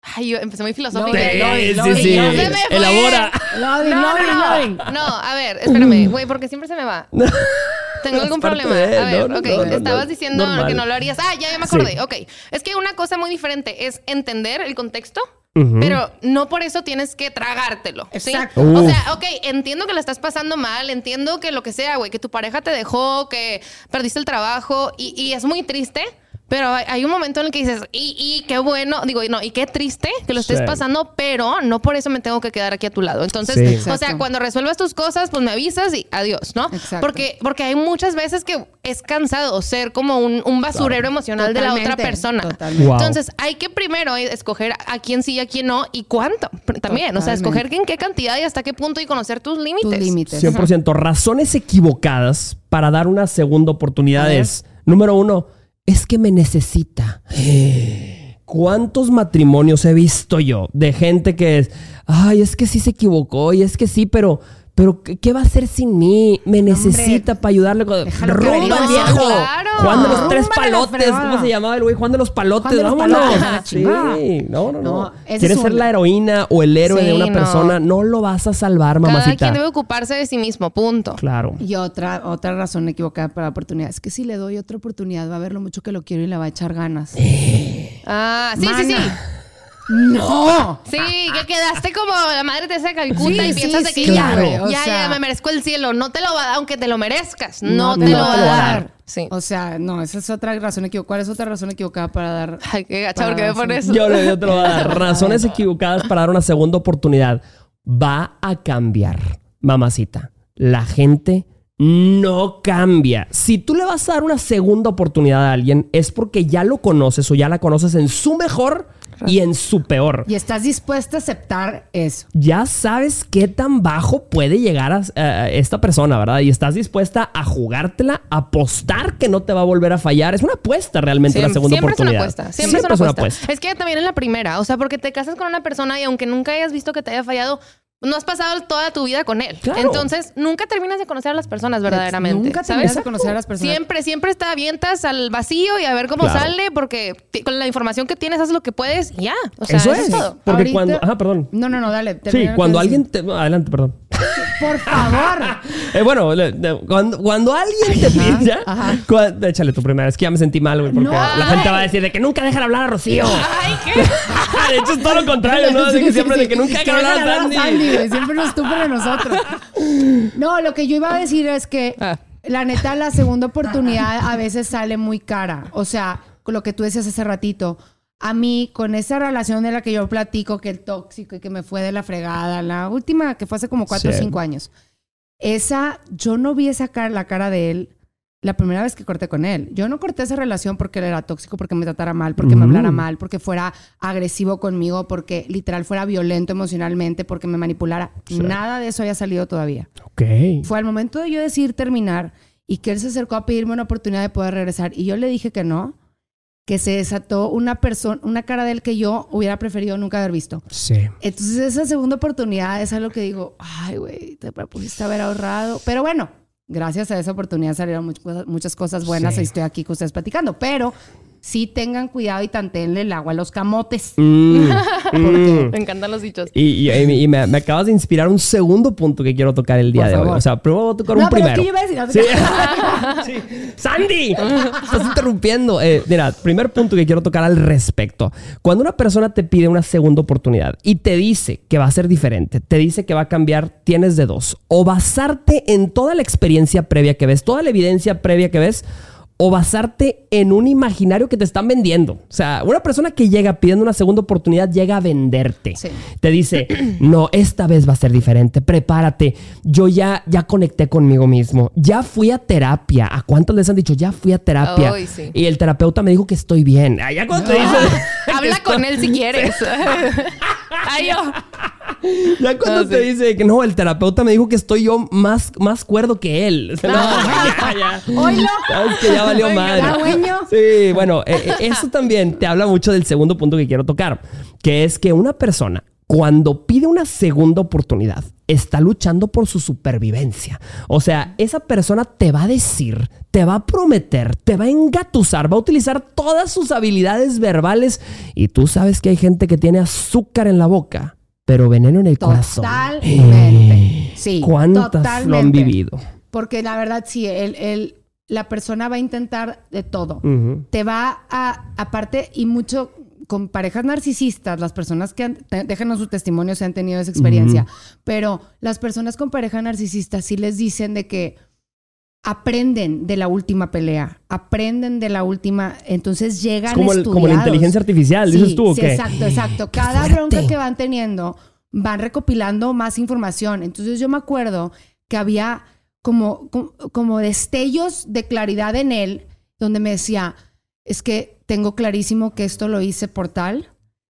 Ay, yo empecé muy filosófica. Sí, sí, no, sí, no, sí. no, se me fue. Elabora. Loading, No, loading, no, loading. no, a ver, espérame, güey, porque siempre se me va. Tengo algún problema. de- A ver, no, ok, no, no, estabas no, diciendo normal. que no lo harías. Ah, ya, ya me Sí. acordé. Ok, es que una cosa muy diferente es entender el contexto Pero no por eso tienes que tragártelo. ¿sí? Exacto. O Uf. sea, ok, entiendo que la estás pasando mal, entiendo que lo que sea, güey, que tu pareja te dejó, que perdiste el trabajo y, y es muy triste. Pero hay, hay un momento en el que dices, y, y qué bueno, digo, no, y qué triste que lo estés Sí. pasando, pero no por eso me tengo que quedar aquí a tu lado. Entonces, Sí. o sea, cuando resuelvas tus cosas, pues me avisas y adiós, ¿no? Exacto. Porque, porque hay muchas veces que es cansado ser como un, un basurero emocional de la otra persona. Wow. Entonces, hay que primero escoger a quién sí y a quién no y cuánto también. O sea, escoger en qué cantidad y hasta qué punto y conocer tus límites. Tus límites. 100%. Razones equivocadas para dar una segunda oportunidad es, número uno, es que me necesita. ¿Cuántos matrimonios he visto yo de gente que es, ay, es que sí se equivocó y es que sí, pero... Pero, ¿qué qué va a hacer sin mí? Me necesita para ayudarle. con- ¡Rumba, viejo! Claro. Juan de los tres Rúmbale palotes. ¿Cómo se llamaba el güey? Juan de los palotes. Juan de los Vámonos. palotes, Sí. No, no, no. No, ¿Quieres es ser la heroína o el héroe Sí, de una no. persona? No lo vas a salvar, Cada mamacita. quien debe ocuparse de sí mismo, punto. Claro. Y otra, otra razón equivocada para la oportunidad es que si le doy otra oportunidad va a ver lo mucho que lo quiero y le va a echar ganas. Ah, sí, sí, sí. ¡No! Sí, que quedaste como la madre Teresa de Calcuta Sí, y sí, piensas sí, que ya, ya, sea- ya me merezco el cielo. No te lo va a dar, aunque te lo merezcas. No, No te, te lo va a dar. Sí. O sea, no, esa es otra razón equivocada. ¿Cuál es otra razón equivocada para dar? Ay, qué gacha, porque me pones. sí. Yo le yo te lo voy a dar. Razones equivocadas para dar una segunda oportunidad. Va a cambiar, mamacita. La gente no cambia. Si tú le vas a dar una segunda oportunidad a alguien, es porque ya lo conoces o ya la conoces en su mejor y en su peor. Y estás dispuesta a aceptar eso. Ya sabes qué tan bajo puede llegar a, a esta persona, ¿verdad? Y estás dispuesta a jugártela, a apostar que no te va a volver a fallar. Es una apuesta realmente la segunda siempre es una oportunidad. apuesta. Siempre, es una apuesta. Es que también en la primera, o sea, porque te casas con una persona y aunque nunca hayas visto que te haya fallado, no has pasado toda tu vida con él. Claro. Entonces, nunca terminas de conocer a las personas verdaderamente. Nunca ¿sabes? terminas de conocer a las personas. Siempre, siempre te avientas al vacío y a ver cómo Claro. sale, porque con la información que tienes haces lo que puedes y ya. O sea, Eso eso, es. es todo. Porque Ahorita- cuando. Ajá, perdón. No, no, no, dale. Sí, cuando alguien te. Adelante, perdón. Por favor. Eh, bueno, le- le- cuando, cuando alguien te cua- échale tu primera. Es que ya me sentí mal, güey. Porque No. la gente va a decir de que nunca dejan hablar a Rocío. Ay, qué. de hecho, es todo lo contrario, ¿no? Así que siempre de que nunca dejan hablar a Sandy. güey. Siempre nos tupen a nosotros. No, lo que yo iba a decir es que Ah. la neta, la segunda oportunidad a veces sale muy cara. O sea, con lo que tú decías hace ratito. A mí, con esa relación de la que yo platico, que el tóxico y que me fue de la fregada, la última que fue hace como cuatro Sí. o cinco años. Esa, yo no vi esa cara, la cara de él la primera vez que corté con él. Yo no corté esa relación porque él era tóxico, porque me tratara mal, porque me Mm. hablara mal, porque fuera agresivo conmigo, porque literal fuera violento emocionalmente, porque me manipulara. Nada de eso haya salido todavía. Ok. Fue al momento de yo decir terminar y que él se acercó a pedirme una oportunidad de poder regresar y yo le dije que no, que se desató una persona, una cara de él que yo hubiera preferido nunca haber visto. Sí. Entonces esa segunda oportunidad es algo que digo, ay, güey, te pudiste haber ahorrado. Pero bueno, gracias a esa oportunidad salieron muchas cosas, muchas cosas buenas Sí. y estoy aquí con ustedes platicando. Pero sí tengan cuidado y tantenle el agua a los camotes. Mm, mm. Me encantan los dichos. Y, y- y me, me acabas de inspirar un segundo punto que quiero tocar el día Por de hoy. O sea, primero voy a tocar No, un pero es primero. que yo iba a decir- Sí. Sí. ¡Sandy! Estás interrumpiendo. Eh, mira, primer punto que quiero tocar al respecto. Cuando una persona te pide una segunda oportunidad y te dice que va a ser diferente, te dice que va a cambiar, tienes de dos. O basarte en toda la experiencia previa que ves, toda la evidencia previa que ves, o basarte en un imaginario que te están vendiendo. O sea, una persona que llega pidiendo una segunda oportunidad llega a venderte. Sí. Te dice, no, esta vez va a ser diferente, prepárate. Yo ya, ya conecté conmigo mismo, ya fui a terapia. ¿A cuántos les han dicho, ya fui a terapia? Sí. Y el terapeuta me dijo que estoy bien. Ah, cuando te Habla con él si quieres. Ay, yo. Ya cuando te sí. dice que no, el terapeuta me dijo que estoy yo más, más cuerdo que él. O sea, no, ya, ya. Sabes que ya valió madre. Sí, bueno, eh, eh, eso también te habla mucho del segundo punto que quiero tocar, que es que una persona cuando pide una segunda oportunidad está luchando por su supervivencia. O sea, esa persona te va a decir, te va a prometer, te va a engatusar, va a utilizar todas sus habilidades verbales y tú sabes que hay gente que tiene azúcar en la boca, pero veneno en el corazón. Totalmente. Sí. ¿Cuántas totalmente. lo han vivido? Porque la verdad, sí, el, el- la persona va a intentar de todo. Te va a, aparte, y mucho con parejas narcisistas, las personas que han, te- déjenos su testimonio si han tenido esa experiencia, pero las personas con pareja narcisista sí les dicen de que aprenden de la última pelea, aprenden de la última, entonces llegan Es como, el- como la inteligencia artificial, dices Sí, tú, ¿o sí, qué? exacto, exacto. Qué Cada fuerte. bronca que van teniendo, van recopilando más información. Entonces yo me acuerdo que había como, como, como destellos de claridad en él, donde me decía, es que tengo clarísimo que esto lo hice por tal.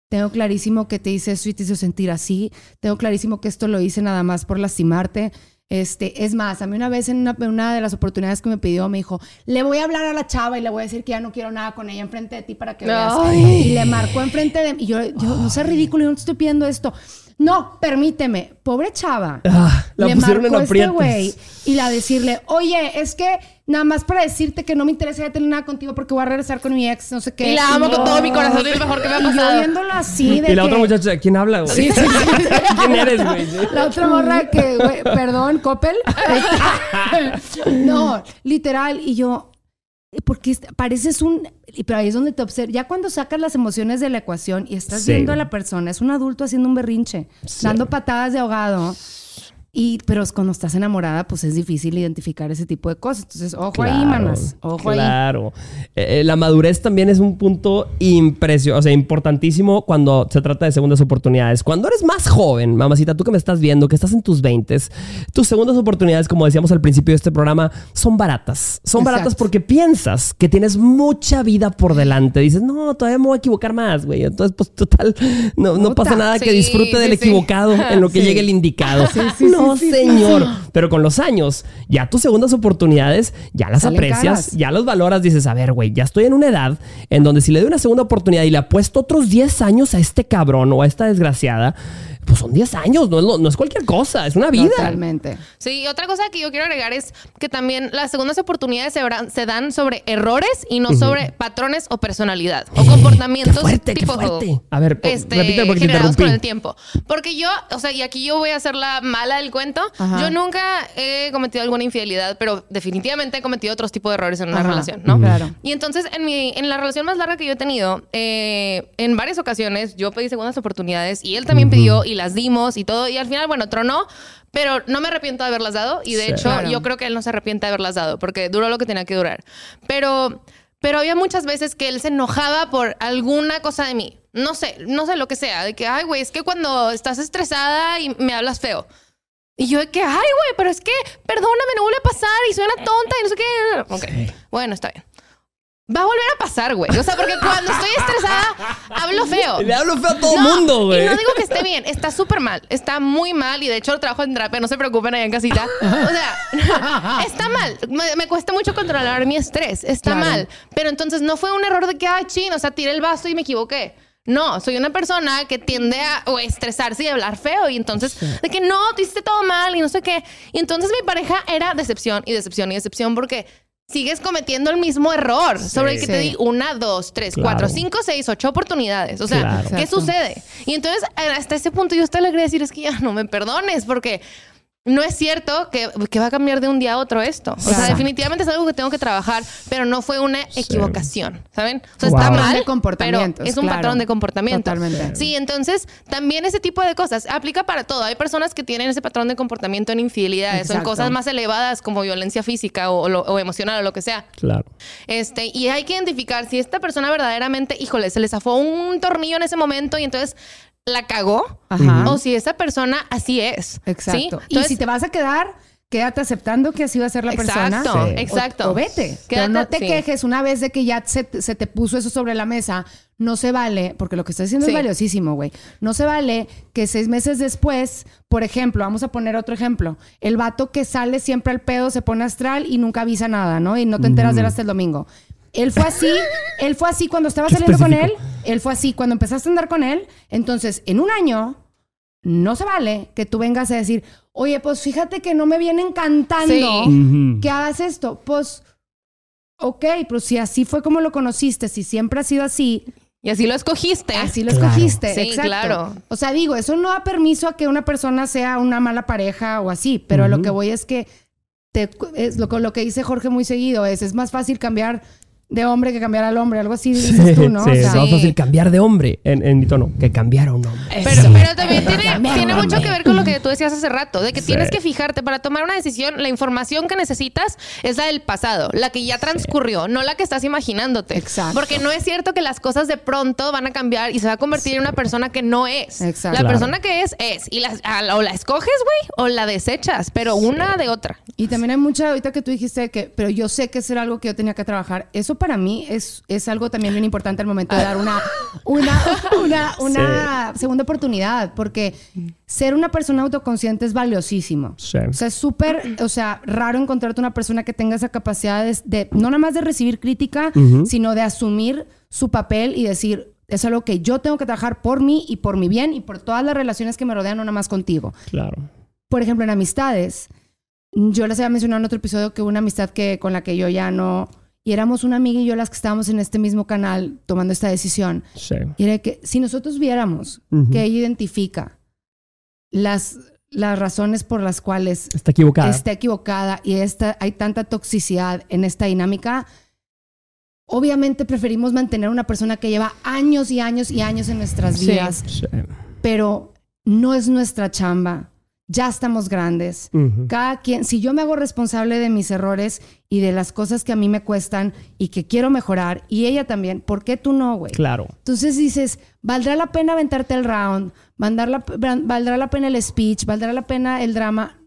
Tengo clarísimo que te hice eso y te hizo sentir así. Tengo clarísimo que esto lo hice nada más por lastimarte. Este, es más, a mí una vez en una, en una de las oportunidades que me pidió, me dijo, le voy a hablar a la chava y le voy a decir que ya no quiero nada con ella enfrente de ti para que veas. Y le marcó enfrente de mí. Y yo, yo, no sé ridículo, yo no te estoy pidiendo esto. No, permíteme. Pobre chava. Ah, la le pusieron en marcó este aprietos. güey y la decirle, oye, es que nada más para decirte que no me interesa ya tener nada contigo porque voy a regresar con mi ex, no sé qué. Y la amo No. con todo mi corazón, es lo mejor que me ha Y yo pasado. viéndolo así de Y la que- otra muchacha, ¿quién habla, güey? Sí, sí, sí. ¿Quién eres, güey? La otra morra que, güey, perdón, Coppel. no, literal. Y yo, porque pareces un. y- Pero ahí es donde te observas. Ya cuando sacas las emociones de la ecuación y estás Sí. viendo a la persona, es un adulto haciendo un berrinche, Sí. dando patadas de ahogado. Y, pero cuando estás enamorada, pues es difícil identificar ese tipo de cosas. Entonces, ojo ahí, manas. Ojo ahí. Claro. Eh, eh, la madurez también es un punto impresionante, o sea, importantísimo cuando se trata de segundas oportunidades. Cuando eres más joven, mamacita, tú que me estás viendo, que estás en tus 20, tus segundas oportunidades, como decíamos al principio de este programa, son baratas. Son baratas Exacto. porque piensas que tienes mucha vida por delante. Dices, no, todavía me voy a equivocar más, güey. Entonces, pues total, no, no pasa nada que disfrute del sí, sí. equivocado en lo que Sí. llegue el indicado. sí, no, sí, sí, señor. Pero con los años, ya tus segundas oportunidades, ya las Salen aprecias, caras. ya los valoras, dices, a ver, güey, ya estoy en una edad en donde si le doy una segunda oportunidad y le apuesto otros 10 años a este cabrón o a esta desgraciada, pues son 10 años, no es, lo- no es cualquier cosa, es una vida. Totalmente. Sí, y otra cosa que yo quiero agregar es que también las segundas oportunidades se, verán- se dan sobre errores y no sobre patrones o personalidad o comportamientos Qué fuerte, qué tipo fuerte. A ver, po- este, repite porque te generados interrumpí. con el tiempo. Porque yo, o sea, y aquí yo voy a ser la mala del cuento. Ajá. Yo nunca he cometido alguna infidelidad, pero definitivamente he cometido otros tipos de errores en una Ajá. relación, ¿no? Claro. Y entonces, en, mi, en la relación más larga que yo he tenido, eh, en varias ocasiones yo pedí segundas oportunidades y él también pidió y las dimos y todo. Y al final, bueno, tronó, pero no me arrepiento de haberlas dado. Y de Sí. hecho, Claro. yo creo que él no se arrepiente de haberlas dado porque duró lo que tenía que durar. Pero, pero había muchas veces que él se enojaba por alguna cosa de mí. No sé, no sé lo que sea. De que, ay, güey, es que cuando estás estresada y me hablas feo. Y yo de que, ay, güey, pero es que, perdóname, no vuelve a pasar y soy una tonta y no sé qué. Ok, bueno, está bien. Va a volver a pasar, güey. O sea, porque cuando estoy estresada, hablo feo. Le hablo feo a todo No, mundo, güey. Y no digo que esté bien, está súper mal, está muy mal y de hecho lo trabajo en terapia, no se preocupen allá en casita. O sea, está mal, me, me cuesta mucho controlar mi estrés, está Claro. mal. Pero entonces no fue un error de que, ay, chin, o sea, tiré el vaso y me equivoqué. No, soy una persona que tiende a o estresarse y hablar feo y entonces de que no, te hiciste todo mal y no sé qué. Y entonces mi pareja era decepción y decepción y decepción porque sigues cometiendo el mismo error sobre el que te di una, dos, tres, Claro. cuatro, cinco, seis, ocho oportunidades. O sea, Claro. ¿qué Exacto. sucede? Y entonces, hasta ese punto, yo hasta le quería decir, es que ya no me perdones, porque no es cierto que, que va a cambiar de un día a otro esto. O sea, definitivamente es algo que tengo que trabajar, pero no fue una equivocación, ¿saben? O sea, Wow. está Patrón mal, de comportamientos, pero es un claro. patrón de comportamiento. Totalmente. Sí, entonces, también ese tipo de cosas aplica para todo. Hay personas que tienen ese patrón de comportamiento en infidelidades o en cosas más elevadas como violencia física o, o lo- o emocional o lo que sea. Claro. Este, y hay que identificar si esta persona verdaderamente, híjole, se le zafó un tornillo en ese momento y entonces la cagó. Ajá. O si esa persona así es. Exacto. ¿sí? y Entonces, si te vas a quedar, quédate aceptando que así va a ser la persona. Exacto, Sí. exacto. O, o vete. Pero Quédate- no te sí. quejes una vez de que ya se, te- se te puso eso sobre la mesa. No se vale, porque lo que estás diciendo Sí. es valiosísimo, güey. No se vale que seis meses después, por ejemplo, vamos a poner otro ejemplo. El vato que sale siempre al pedo, se pone astral y nunca avisa nada, ¿no? Y no te enteras de él hasta el domingo. Él fue así, él fue así cuando estabas Qué saliendo con él, él fue así cuando empezaste a andar con él. Entonces, en un año, no se vale que tú vengas a decir, oye, pues fíjate que no me viene encantando Sí. Que hagas esto. Pues, ok, pero si así fue como lo conociste, si siempre ha sido así, Y así lo escogiste. así lo Claro. escogiste. Sí, exacto. claro. O sea, digo, eso no da permiso a que una persona sea una mala pareja o así, pero a lo que voy es que te- es lo, lo que dice Jorge muy seguido es, es más fácil cambiar de hombre que cambiar al hombre, algo así dices tú, ¿no? Sí, O sea, es más fácil cambiar de hombre en, en mi tono que cambiar a un hombre. Pero, pero también tiene, tiene mucho que ver con lo que tú decías hace rato, de que Sí. tienes que fijarte para tomar una decisión. La información que necesitas es la del pasado, la que ya transcurrió, no la que estás imaginándote. Exacto. Porque no es cierto que las cosas de pronto van a cambiar y se va a convertir en una persona que no es. Exacto. La Claro. persona que es, es. Y la, a- o la escoges, güey, o la desechas, pero una de otra. Y también hay mucha, ahorita que tú dijiste que, pero yo sé que eso era algo que yo tenía que trabajar. Eso para mí es, es algo también bien importante al momento de dar una, una, una, una segunda oportunidad, porque ser una persona autoconsciente es valiosísimo. Sí. O sea, es súper, o sea, raro encontrarte una persona que tenga esa capacidad de, de- no nada más de recibir crítica, sino de asumir su papel y decir, es algo que yo tengo que trabajar por mí y por mi bien y por todas las relaciones que me rodean, no nada más contigo Claro. por ejemplo, en amistades, yo les había mencionado en otro episodio que una amistad que, con la que yo ya no... Y éramos una amiga y yo las que estábamos en este mismo canal tomando esta decisión. Sí. Y era que si nosotros viéramos que ella identifica las, las razones por las cuales Está equivocada. está equivocada y esta, hay tanta toxicidad en esta dinámica, obviamente preferimos mantener una persona que lleva años y años y años en nuestras Sí. vidas, Sí. pero no es nuestra chamba. Ya estamos grandes. Cada quien, si yo me hago responsable de mis errores y de las cosas que a mí me cuestan y que quiero mejorar, y ella también, ¿por qué tú no, güey? Claro. Entonces dices, ¿valdrá la pena aventarte el round? ¿Valdrá la, ¿Valdrá la pena el speech? ¿Valdrá la pena el drama?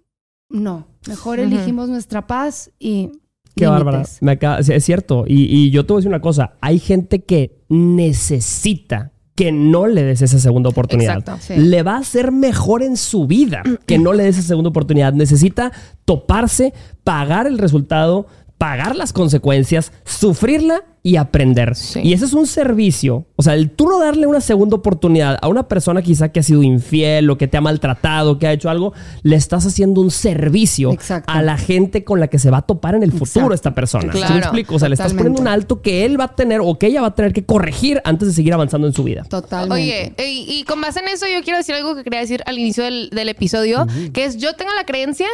No. Mejor elegimos nuestra paz y. Qué límites. bárbara. Me acaba- sí, es cierto. Y, y yo te voy a decir una cosa. Hay gente que necesita que no le des esa segunda oportunidad. Exacto. Sí. Le va a hacer mejor en su vida que no le des esa segunda oportunidad. Necesita toparse, pagar el resultado, pagar las consecuencias, sufrirla y aprender. Sí. Y ese es un servicio. O sea, el tú no darle una segunda oportunidad a una persona quizá que ha sido infiel o que te ha maltratado, que ha hecho algo, le estás haciendo un servicio Exacto. a la gente con la que se va a topar en el futuro Exacto. esta persona. ¿Sí Claro, me explico? O sea, le estás poniendo un alto que él va a tener o que ella va a tener que corregir antes de seguir avanzando en su vida. Totalmente. Oye, y, y con base en eso, yo quiero decir algo que quería decir al inicio del, del episodio, que es yo tengo la creencia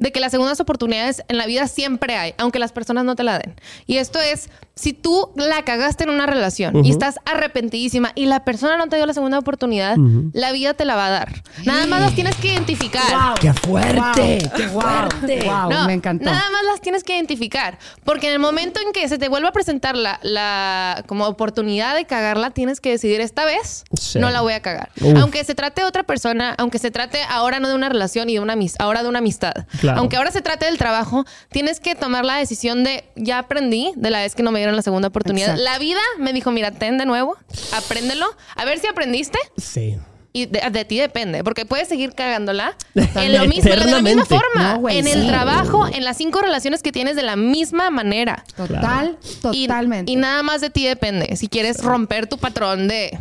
de que las segundas oportunidades en la vida siempre hay, aunque las personas no te la den. Y esto es, si tú la cagaste en una relación y Ujú. estás arrepentidísima y la persona no te dio la segunda oportunidad, la vida te la va a dar. Nada más las tienes que identificar. Wow. ¡Qué fuerte! Wow. ¡Qué fuerte! Wow. No, me encantó. Nada más las tienes que identificar. Porque en el momento en que se te vuelva a presentar la, la como oportunidad de cagarla, tienes que decidir esta vez Sí. no la voy a cagar. Uf. Aunque se trate de otra persona, aunque se trate ahora no de una relación y de una ahora de una amistad. Claro. Aunque ahora se trate del trabajo, tienes que tomar la decisión de ya aprendí de la vez que no me dieron la segunda oportunidad. Exacto. La vida me dijo, mira, ten de nuevo, apréndelo, a ver si aprendiste. Sí. Y de, de ti depende, porque puedes seguir cagándola en lo mismo, de la misma forma. No, güey, en sí. el trabajo, en las cinco relaciones que tienes de la misma manera. Total, Y- totalmente. Y, nada más de ti depende. Si quieres romper tu patrón de,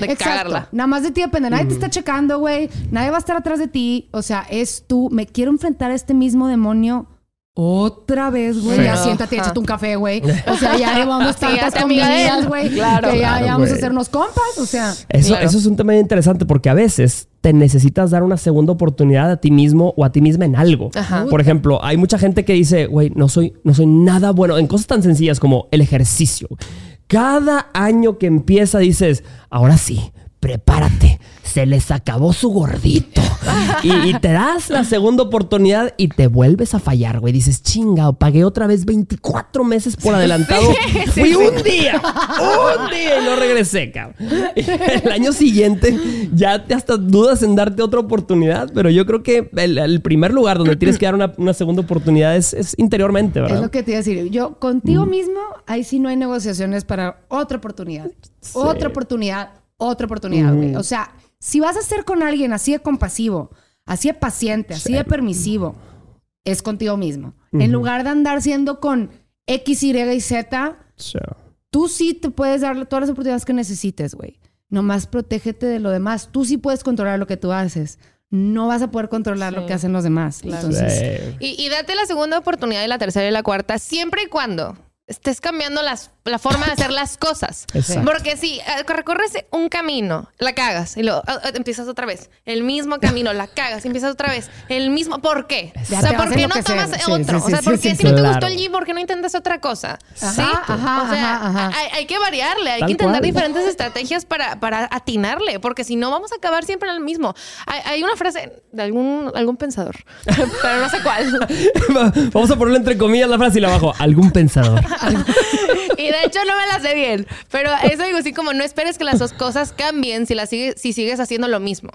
de Exacto. cagarla. Nada más de ti depende. Nadie te está checando, güey. Nadie va a estar atrás de ti. O sea, es tú. Me quiero enfrentar a este mismo demonio otra vez, güey. Sí. Ya siéntate, échate un café, güey. O sea, ya llevamos Sí, tantas él. comidas, güey. Claro. que ya, Claro, ya vamos a güey. hacernos compas. O sea, Eso, Claro. eso es un tema bien interesante porque a veces te necesitas dar una segunda oportunidad a ti mismo o a ti misma en algo. Ajá. Por ejemplo, hay mucha gente que dice, güey, no soy, no soy nada bueno en cosas tan sencillas como el ejercicio. Cada año que empieza dices, ahora sí, prepárate, se les acabó su gordito. y, y te das la segunda oportunidad y te vuelves a fallar, güey. Dices, chingado, pagué otra vez 24 meses por adelantado. Fui un día, un día y no regresé, cabrón. El año siguiente ya te hasta dudas en darte otra oportunidad, pero yo creo que el, el primer lugar donde tienes que dar una, una segunda oportunidad es, es interiormente, ¿verdad? es lo que te iba a decir. Yo, contigo mismo, ahí sí no hay negociaciones para otra oportunidad. Otra oportunidad, otra oportunidad, güey. O sea, si vas a ser con alguien así de compasivo, así de paciente, así de permisivo, es contigo mismo. En lugar de andar siendo con X, Y y Z, Sí. tú sí te puedes dar todas las oportunidades que necesites, güey. Nomás protégete de lo demás. Tú sí puedes controlar lo que tú haces. No vas a poder controlar lo que hacen los demás. Claro. Entonces, Sí. Y, y date la segunda oportunidad y la tercera y la cuarta, siempre y cuando estés cambiando las, la forma de hacer las cosas. Exacto. Porque si eh, recorres un camino, la cagas y luego ah, ah, empiezas otra vez. El mismo camino, la cagas y empiezas otra vez. El mismo. ¿Por qué? Ya o sea, ¿por qué no tomas otro? sí, o sea, sí, ¿por qué si no te claro. gustó el gym, por qué no intentas otra cosa? Ajá, ¿Sí? ajá, o sea, ajá. Hay, hay que variarle, hay Tal que intentar cual. diferentes estrategias para, para atinarle, porque si no vamos a acabar siempre en el mismo. Hay, hay una frase de algún, algún pensador, pero no sé cuál. Vamos a ponerle entre comillas la frase y la abajo. Algún pensador. Y de hecho no me la sé bien. Pero eso digo así como no esperes que las dos cosas cambien si, sigues, si sigues haciendo lo mismo.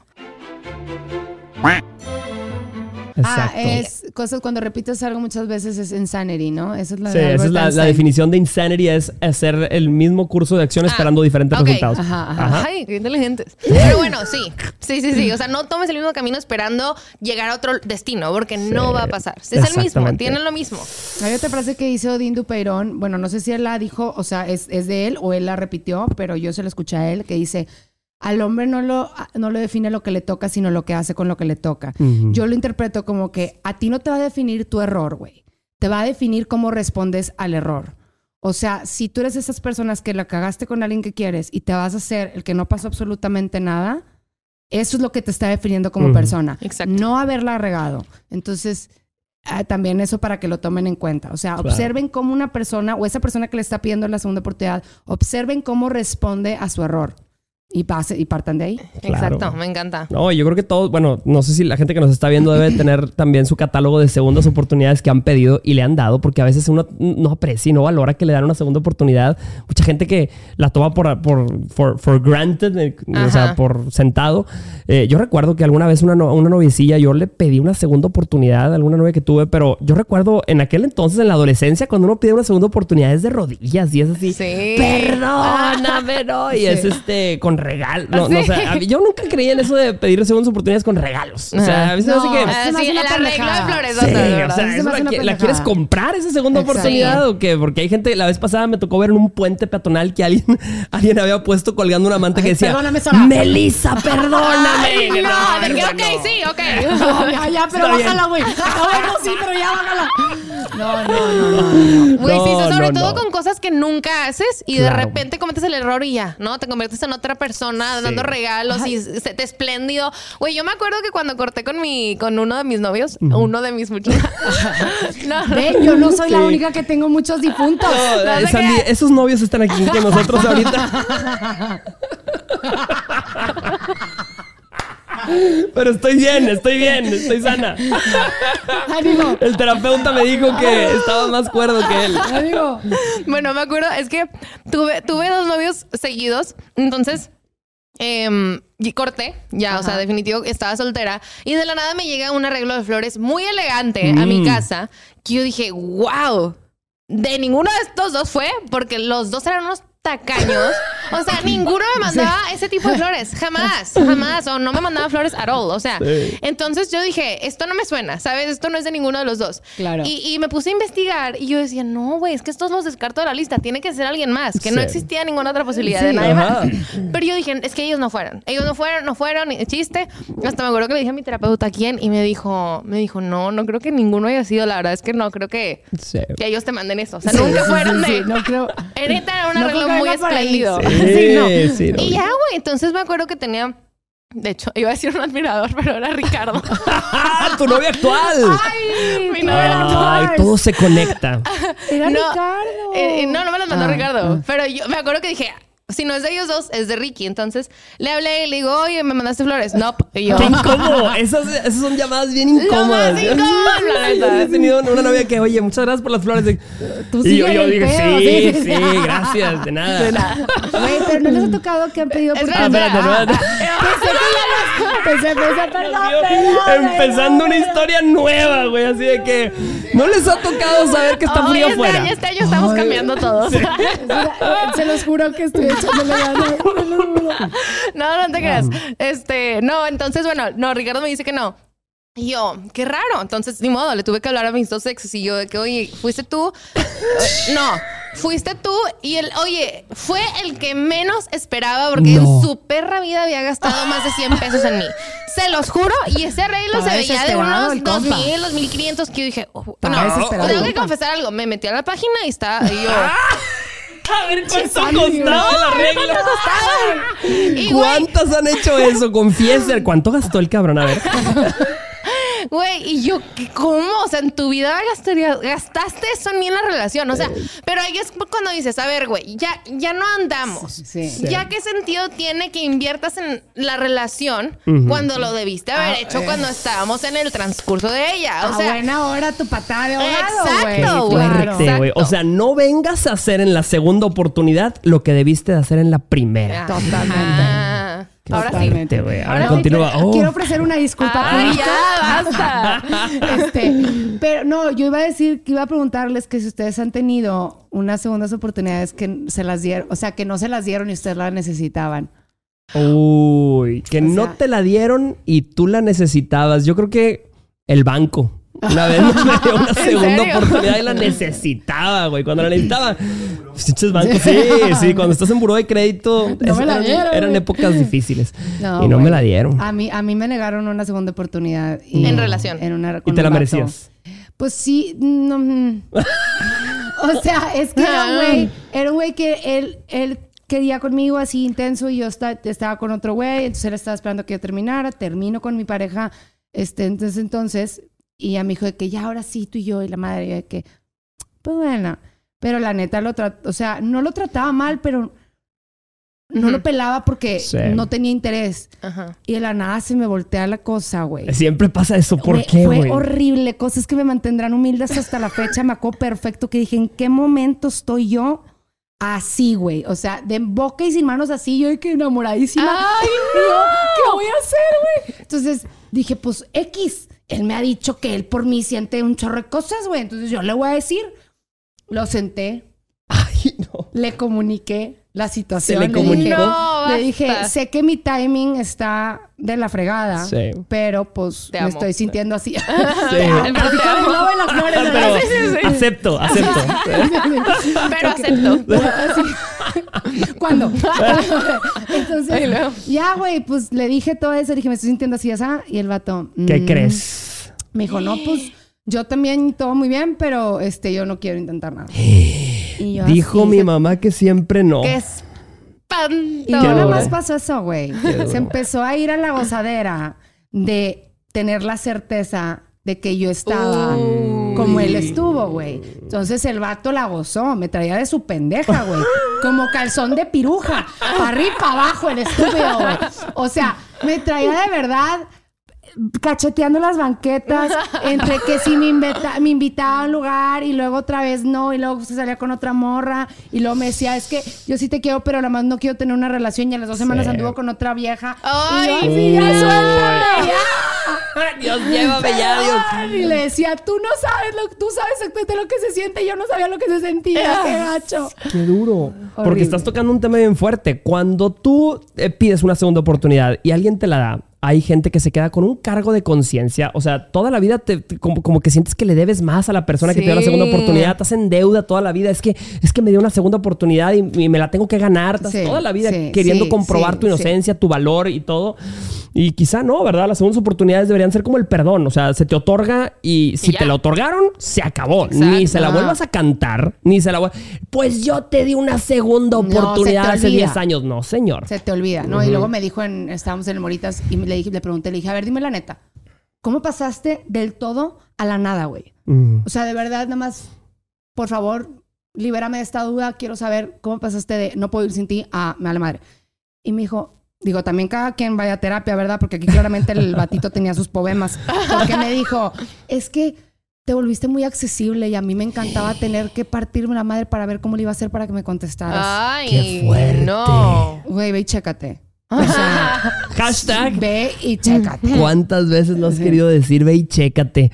Exacto. Ah, es cosas cuando repites algo muchas veces es insanity, ¿no? Esa es la Sí, de esa es la, definición de insanity, es hacer el mismo curso de acción Ah, esperando diferentes resultados. Ajá, ajá. Ay, qué inteligentes. Pero bueno, sí. Sí, sí, sí. O sea, no tomes el mismo camino esperando llegar a otro destino, porque no va a pasar. Es el mismo, tienen lo mismo. Hay otra frase que dice Odín Dupeirón, bueno, no sé si él la dijo, o sea, es, es de él o él la repitió, pero yo se la escuché a él, que dice, al hombre no lo, no lo define lo que le toca, sino lo que hace con lo que le toca. Yo lo interpreto como que a ti no te va a definir tu error, güey. Te va a definir cómo respondes al error. O sea, si tú eres de esas personas que la cagaste con alguien que quieres y te vas a hacer el que no pasó absolutamente nada, eso es lo que te está definiendo como persona. Exacto. No haberla regado. Entonces, ah, también eso para que lo tomen en cuenta. O sea, Claro. observen cómo una persona o esa persona que le está pidiendo la segunda oportunidad, observen cómo responde a su error y, pase, y partan de ahí. Claro. Exacto, me encanta. No, yo creo que todos, bueno, no sé si la gente que nos está viendo debe tener también su catálogo de segundas oportunidades que han pedido y le han dado, porque a veces uno no aprecia y no valora que le dan una segunda oportunidad. Mucha gente que la toma por, por for, for granted, eh, o sea, por sentado. Eh, yo recuerdo que alguna vez una, no- una noviecilla, yo le pedí una segunda oportunidad a alguna novia que tuve, pero yo recuerdo en aquel entonces, en la adolescencia, cuando uno pide una segunda oportunidad es de rodillas y es así. Sí. Perdóname, no. Y es este con regalo. No, no, o sea, yo nunca creí en eso de pedir segundas oportunidades con regalos. O sea, a veces hace No, que. Ah, se me sí, hace el una arreglo de pendejada. flores, Sí, de o sea, Se la, la quieres comprar esa segunda Exacto. oportunidad o qué? Porque hay gente, la vez pasada me tocó ver en un puente peatonal que alguien, alguien había puesto colgando una manta que decía: perdóname, Sara. Melissa, perdóname. Ay, no, de que, no, ok, no. sí, ok. No, ya, ya, pero bájala, güey. Bueno, sí, pero ya bájala. No, no, no, no. no. Güey, sí, No, sobre no, todo no. con cosas que nunca haces y de repente cometes el error y ya, ¿no? Te conviertes en otra persona Sí. dando regalos y se- te espléndido. Güey, yo me acuerdo que cuando corté con mi con uno de mis novios, uno de mis muchos. no. Ven, yo no soy la única que tengo muchos difuntos. No, No se Sandy, esos novios están aquí con nosotros ahorita. Pero estoy bien, estoy bien, estoy sana. Ánimo, El terapeuta me dijo que estaba más cuerdo que él. ánimo. Bueno, me acuerdo, es que tuve, tuve dos novios seguidos, entonces em, y corté, ya, o sea, definitivo, estaba soltera, y de la nada me llega un arreglo de flores muy elegante a mi Mm. casa, que yo dije, wow, de ninguno de estos dos fue, porque los dos eran unos tacaños. O sea, ninguno me mandaba ese tipo de flores. Jamás, jamás. O no me mandaba flores at all. O sea, Sí. entonces yo dije, esto no me suena, ¿sabes? Esto no es de ninguno de los dos. Claro. Y, y me puse a investigar y yo decía, no, güey, es que estos los descarto de la lista. Tiene que ser alguien más, que no existía ninguna otra posibilidad de nadie ajá. más. Pero yo dije, es que ellos no fueron. Ellos no fueron, no fueron, ni chiste. Hasta me acuerdo que le dije a mi terapeuta quién y me dijo, me dijo, no, no creo que ninguno haya sido. La verdad es que no creo que, que ellos te manden eso. O sea, nunca fueron de. sí, no creo. Era un No arreglo muy espléndido. Sí, Sí, no. sí, no. Y ya, güey. Entonces me acuerdo que tenía. De hecho, iba a decir un admirador, pero era Ricardo. ¡Ah, tu novia actual! Ay, Mi novia eras Ay, todo se conecta. Era No, Ricardo. Eh, eh, no, no me los mandó Ah, Ricardo. ah. Pero yo me acuerdo que dije, si no es de ellos dos, es de Ricky. Entonces le hablé y le digo, oye, me mandaste flores. No. Y yo. ¡Qué incómodo! Esas, esas son llamadas bien incómodas. más incómodas, la neta. He tenido una novia que, oye, muchas gracias por las flores. Tú y yo, yo dije, sí, sí, sí, sí. gracias, de nada. Güey, pero no les ha tocado que han pedido por Espera, Ah, espérate, espérate. Pensé que ya las... Pensé, perdón, perdón, Empezando una historia nueva, güey. Así de que no les ha tocado saber que está frío este afuera. año, este año estamos cambiando todos. Se los juro que estoy no, no te creas. Este, no, entonces, bueno, no, Ricardo me dice que no. Y yo, qué raro. Entonces, ni modo, le tuve que hablar a mis dos exes y yo de que, oye, ¿fuiste tú? Eh, no, fuiste tú y el, oye, fue el que menos esperaba porque No. en su perra vida había gastado más de 100 pesos en mí. Se los juro, y ese arreglo Estaba se veía de desesperado unos el compa. 2000, 2500 que yo dije, oh, Estaba no, desesperado tengo que confesar algo. Me metí a la página y está, y yo, A ver, ¿cuánto costaba la regla? ¿Cuántas han hecho eso? Confiesen. ¿Cuánto gastó el cabrón? A ver. Güey, y yo, ¿qué- ¿cómo? O sea, en tu vida gastarías, gastaste eso en mí en la relación. O sea, pero ahí es cuando dices, a ver, güey, ya, ya no andamos. Sí. ¿Ya qué sentido tiene que inviertas en la relación cuando lo debiste haber Ah, hecho eh. cuando estábamos en el transcurso de ella? O a sea, buena hora tu patada de ahogado, güey. Exacto, güey. Claro. O sea, no vengas a hacer en la segunda oportunidad lo que debiste de hacer en la primera. Totalmente. Ah, ahora sí. Ver, Ahora continúa. Quiero, Oh. quiero ofrecer una disculpa Ay, pública. ya, basta. Este, pero no, yo iba a decir que iba a preguntarles que si ustedes han tenido unas segundas oportunidades que se las dieron, o sea, que no se las dieron y ustedes las necesitaban. Uy, que O no sea- te la dieron y tú la necesitabas. Yo creo que el banco. Una vez me dio una segunda serio? oportunidad y la necesitaba, güey. Cuando la necesitaba. Bancos, sí, sí. Cuando estás en buró de crédito. No me la eran- dieron, Eran güey. épocas difíciles. y no güey. me la dieron. A mí, a mí me negaron una segunda oportunidad. y- En relación. En una, y te la vato. merecías. Pues sí, no, mm. o sea, es que era un güey, era un güey que él, él quería conmigo así intenso y yo esta- estaba con otro güey, entonces él estaba esperando que yo terminara, termino con mi pareja, este, entonces, entonces, y ya me dijo de que ya ahora sí tú y yo y la madre, de que, pues bueno, pero la neta lo trató, o sea, no lo trataba mal, pero no lo pelaba porque Sí. no tenía interés. Ajá. Y de la nada se me voltea la cosa, güey. Siempre pasa eso. ¿Por Güey, qué, Fue güey? horrible. Cosas que me mantendrán humildes hasta la fecha. Me acuerdo perfecto que dije, ¿en qué momento estoy yo así, güey? O sea, de boca y sin manos así, yo de que enamoradísima. Ay, yo, ¿qué voy a hacer, güey? Entonces dije, pues X. Él me ha dicho que él por mí siente un chorro de cosas, güey. Entonces yo le voy a decir. Lo senté, Ay, no. le comuniqué la situación. le le comunicó? dije, No, le dije, sé que mi timing está de la fregada, Sí. pero pues Te me amo. estoy sintiendo así. Sí. Acepto, acepto. Pero acepto. ¿Cuándo? Entonces, ya, güey, pues le dije todo eso, dije, me estoy sintiendo así, así, y el vato. ¿Qué mm, crees? Me dijo, no, pues yo también todo muy bien, pero este, yo no quiero intentar nada. Y yo Dijo así, mi se- mamá que siempre no. Qué espanto. Y Qué no nada más pasó eso, güey. Se empezó a ir a la gozadera de tener la certeza de que yo estaba Uy. como él estuvo, güey. Entonces el vato la gozó, me traía de su pendeja, güey. Como calzón de piruja, para arriba y para abajo el estúpido, güey. O sea, me traía de verdad cacheteando las banquetas, entre que si me, invita- me invitaba a un lugar y luego otra vez no, y luego se salía con otra morra, y luego me decía, es que yo sí te quiero, pero nada más no quiero tener una relación, y a las dos semanas Sí. anduvo con otra vieja. Ay, y yo, sí, ya suéltame, ya. Dios, llévame ya, Dios. Y le decía, tú no sabes lo tú sabes exactamente lo que se siente, yo no sabía lo que se sentía, qué gacho. Qué duro. Porque estás tocando un tema bien fuerte. Cuando tú eh, pides una segunda oportunidad y alguien te la da, hay gente que se queda con un cargo de conciencia. O sea, toda la vida te, te- como, como que sientes que le debes más a la persona que te dio la segunda oportunidad. Estás en deuda toda la vida. Es que, es que me dio una segunda oportunidad y, y me la tengo que ganar. Estás Sí, toda la vida sí, queriendo sí, comprobar sí, tu inocencia, tu valor y todo. Y quizá no, ¿verdad? Las segundas oportunidades deberían ser como el perdón. O sea, se te otorga y si te la otorgaron, se acabó. Exacto. Ni se la vuelvas a cantar, ni se la vuel- Pues yo te di una segunda No, oportunidad hace olvida. 10 años. No, señor. Se te olvida, ¿no? Y luego me dijo, en, estábamos en el Moritas y le, dije, le pregunté, le dije, a ver, dime la neta, ¿cómo pasaste del todo a la nada, güey? O sea, de verdad, nada más, por favor, libérame de esta duda, quiero saber cómo pasaste de no puedo ir sin ti a me vale madre. Y me dijo, digo, también cada quien vaya a terapia, ¿verdad? Porque aquí claramente el batito tenía sus poemas. Porque me dijo, es que te volviste muy accesible y a mí me encantaba tener que partirme la madre para ver cómo le iba a hacer para que me contestaras. Ay, Qué fuerte. no. Güey, ve y chécate. O sea, Hashtag. ve y chécate. ¿Cuántas veces no has querido decir ve y chécate?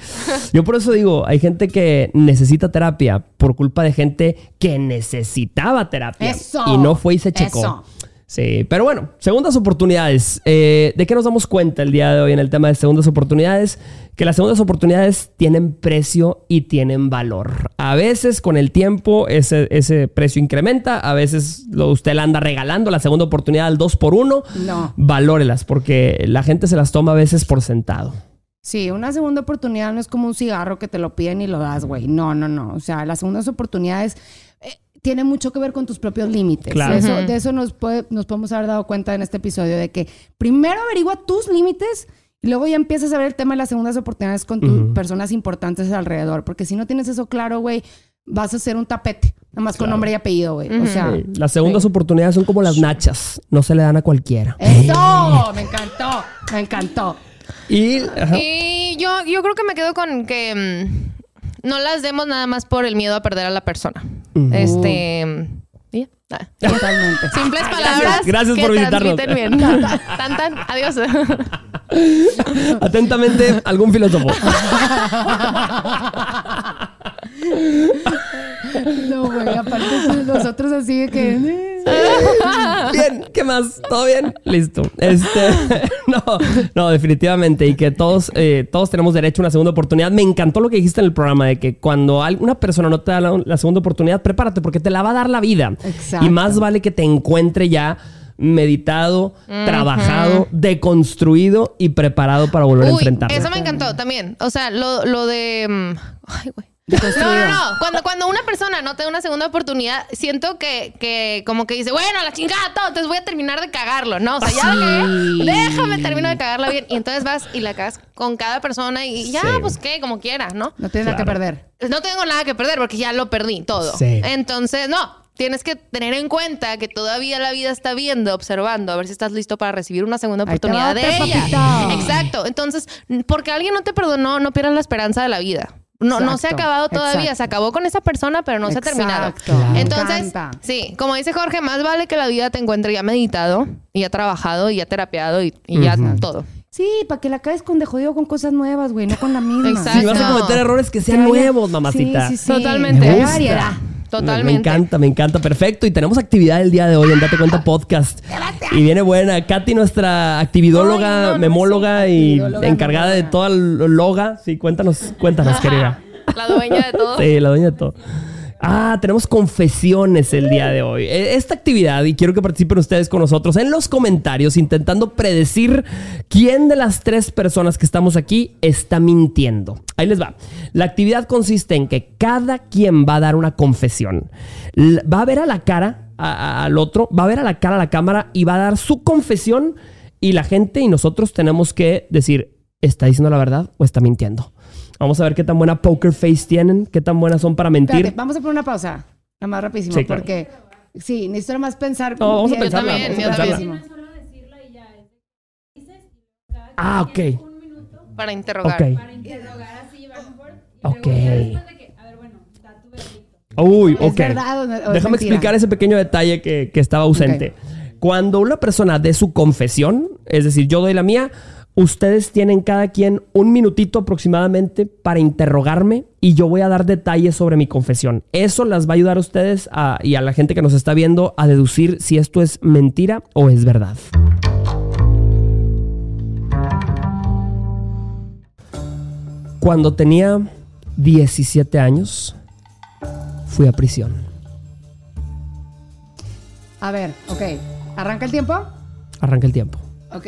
Yo por eso digo, hay gente que necesita terapia por culpa de gente que necesitaba terapia Eso. y no fue y se checó. Eso. Sí, pero bueno, segundas oportunidades. Eh, ¿De qué nos damos cuenta el día de hoy en el tema de segundas oportunidades? Que las segundas oportunidades tienen precio y tienen valor. A veces con el tiempo ese, ese precio incrementa, a veces lo, usted la anda regalando la segunda oportunidad al 2 por 1 No. Valórelas porque la gente se las toma a veces por sentado. Sí, una segunda oportunidad no es como un cigarro que te lo piden y lo das, güey. No, no, no. O sea, las segundas oportunidades tienen mucho que ver con tus propios límites. Claro. De eso, de eso nos, puede- nos podemos haber dado cuenta en este episodio, de que primero averigua tus límites y luego ya empiezas a ver el tema de las segundas oportunidades con tus personas importantes alrededor. Porque si no tienes eso claro, güey, vas a ser un tapete. Nada más con nombre y apellido, güey. O sea, Sí, Las segundas sí. oportunidades son como las nachas, no se le dan a cualquiera. ¡Eso! Me encantó, me encantó. Y yo, yo creo que me quedo con que mm, no las demos nada más por el miedo a perder a la persona. Ujú. Este. y ya. Ah. Totalmente. Simples palabras. Gracias que por visitarnos. bien. Tan, tan. Adiós. atentamente, algún filósofo. No, güey, aparte nosotros así de que... Bien, ¿qué más? ¿Todo bien? Listo. Este, no, no, definitivamente. Y que todos, eh, todos tenemos derecho a una segunda oportunidad. Me encantó lo que dijiste en el programa de que cuando una persona no te da la, la segunda oportunidad, prepárate porque te la va a dar la vida. Exacto. Y más vale que te encuentre ya meditado, trabajado, deconstruido y preparado para volver a enfrentarlo. eso me encantó también. O sea, lo, lo de. mm, Ay, güey. No, no, no. Cuando, cuando una persona no te da una segunda oportunidad, siento que, que como que dice, bueno, la chingada todo, entonces voy a terminar de cagarlo, ¿no? O sea, ya la cagué, déjame termino de cagarla bien. Y entonces vas y la cagas con cada persona y ya, Sí. pues qué, como quieras, ¿no? No tienes nada que perder. No tengo nada que perder porque ya lo perdí todo. Sí. Entonces, no, tienes que tener en cuenta que todavía la vida está viendo, observando, a ver si estás listo para recibir una segunda oportunidad de otra, ella. papito. Exacto. Entonces, porque alguien no te perdonó, no pierdas la esperanza de la vida. No, no se ha acabado todavía, exacto. se acabó con esa persona, pero no se ha terminado. Exacto. Claro. Entonces, sí, como dice Jorge, más vale que la vida te encuentre ya meditado, y ya trabajado, y ya terapeado, y, y ya todo. Sí, para que la caes con de jodido con cosas nuevas, güey, no con la misma. Exacto. Si vas a cometer errores que sean Que haya- nuevos, mamacita. Sí, sí, sí. Totalmente. Gusta. variedad. Totalmente. Me encanta, me encanta. Perfecto. Y tenemos actividad el día de hoy en Date Cuenta Podcast. Y viene buena. Katy, nuestra actividóloga, Ay, no, no, memóloga sí, y actividóloga, encargada de toda loga. Sí, cuéntanos, cuéntanos, querida. La dueña de todo. Sí, la dueña de todo. Ah, tenemos confesiones el día de hoy. Eh, Esta actividad, y quiero que participen ustedes con nosotros en los comentarios, intentando predecir quién de las tres personas que estamos aquí está mintiendo. Ahí les va. La actividad consiste en que cada quien va a dar una confesión. Va a ver a la cara al otro, va a ver a la cara a la cámara y va a dar su confesión y la gente y nosotros tenemos que decir, ¿está diciendo la verdad o está mintiendo? Vamos a ver qué tan buena poker face tienen, qué tan buenas son para mentir. Espérate, vamos a poner una pausa. Nada más rapidísimo, Sí, claro. porque sí, necesito nada más pensar. No, vamos a pensarla, también, vamos a yo pensarla. también. Ah, ok. Para interrogar. Ok. Ok. Uy, ¿Es ok. verdad o no- o es Déjame explicar ese pequeño detalle que, que estaba ausente. Cuando una persona dé su confesión, es decir, yo doy la mía, ustedes tienen cada quien un minutito aproximadamente para interrogarme y yo voy a dar detalles sobre mi confesión. Eso las va a ayudar a ustedes a- y a la gente que nos está viendo a deducir si esto es mentira o es verdad. Cuando tenía 17 años, fui a prisión. A ver, ok. ¿Arranca el tiempo? Arranca el tiempo. Ok.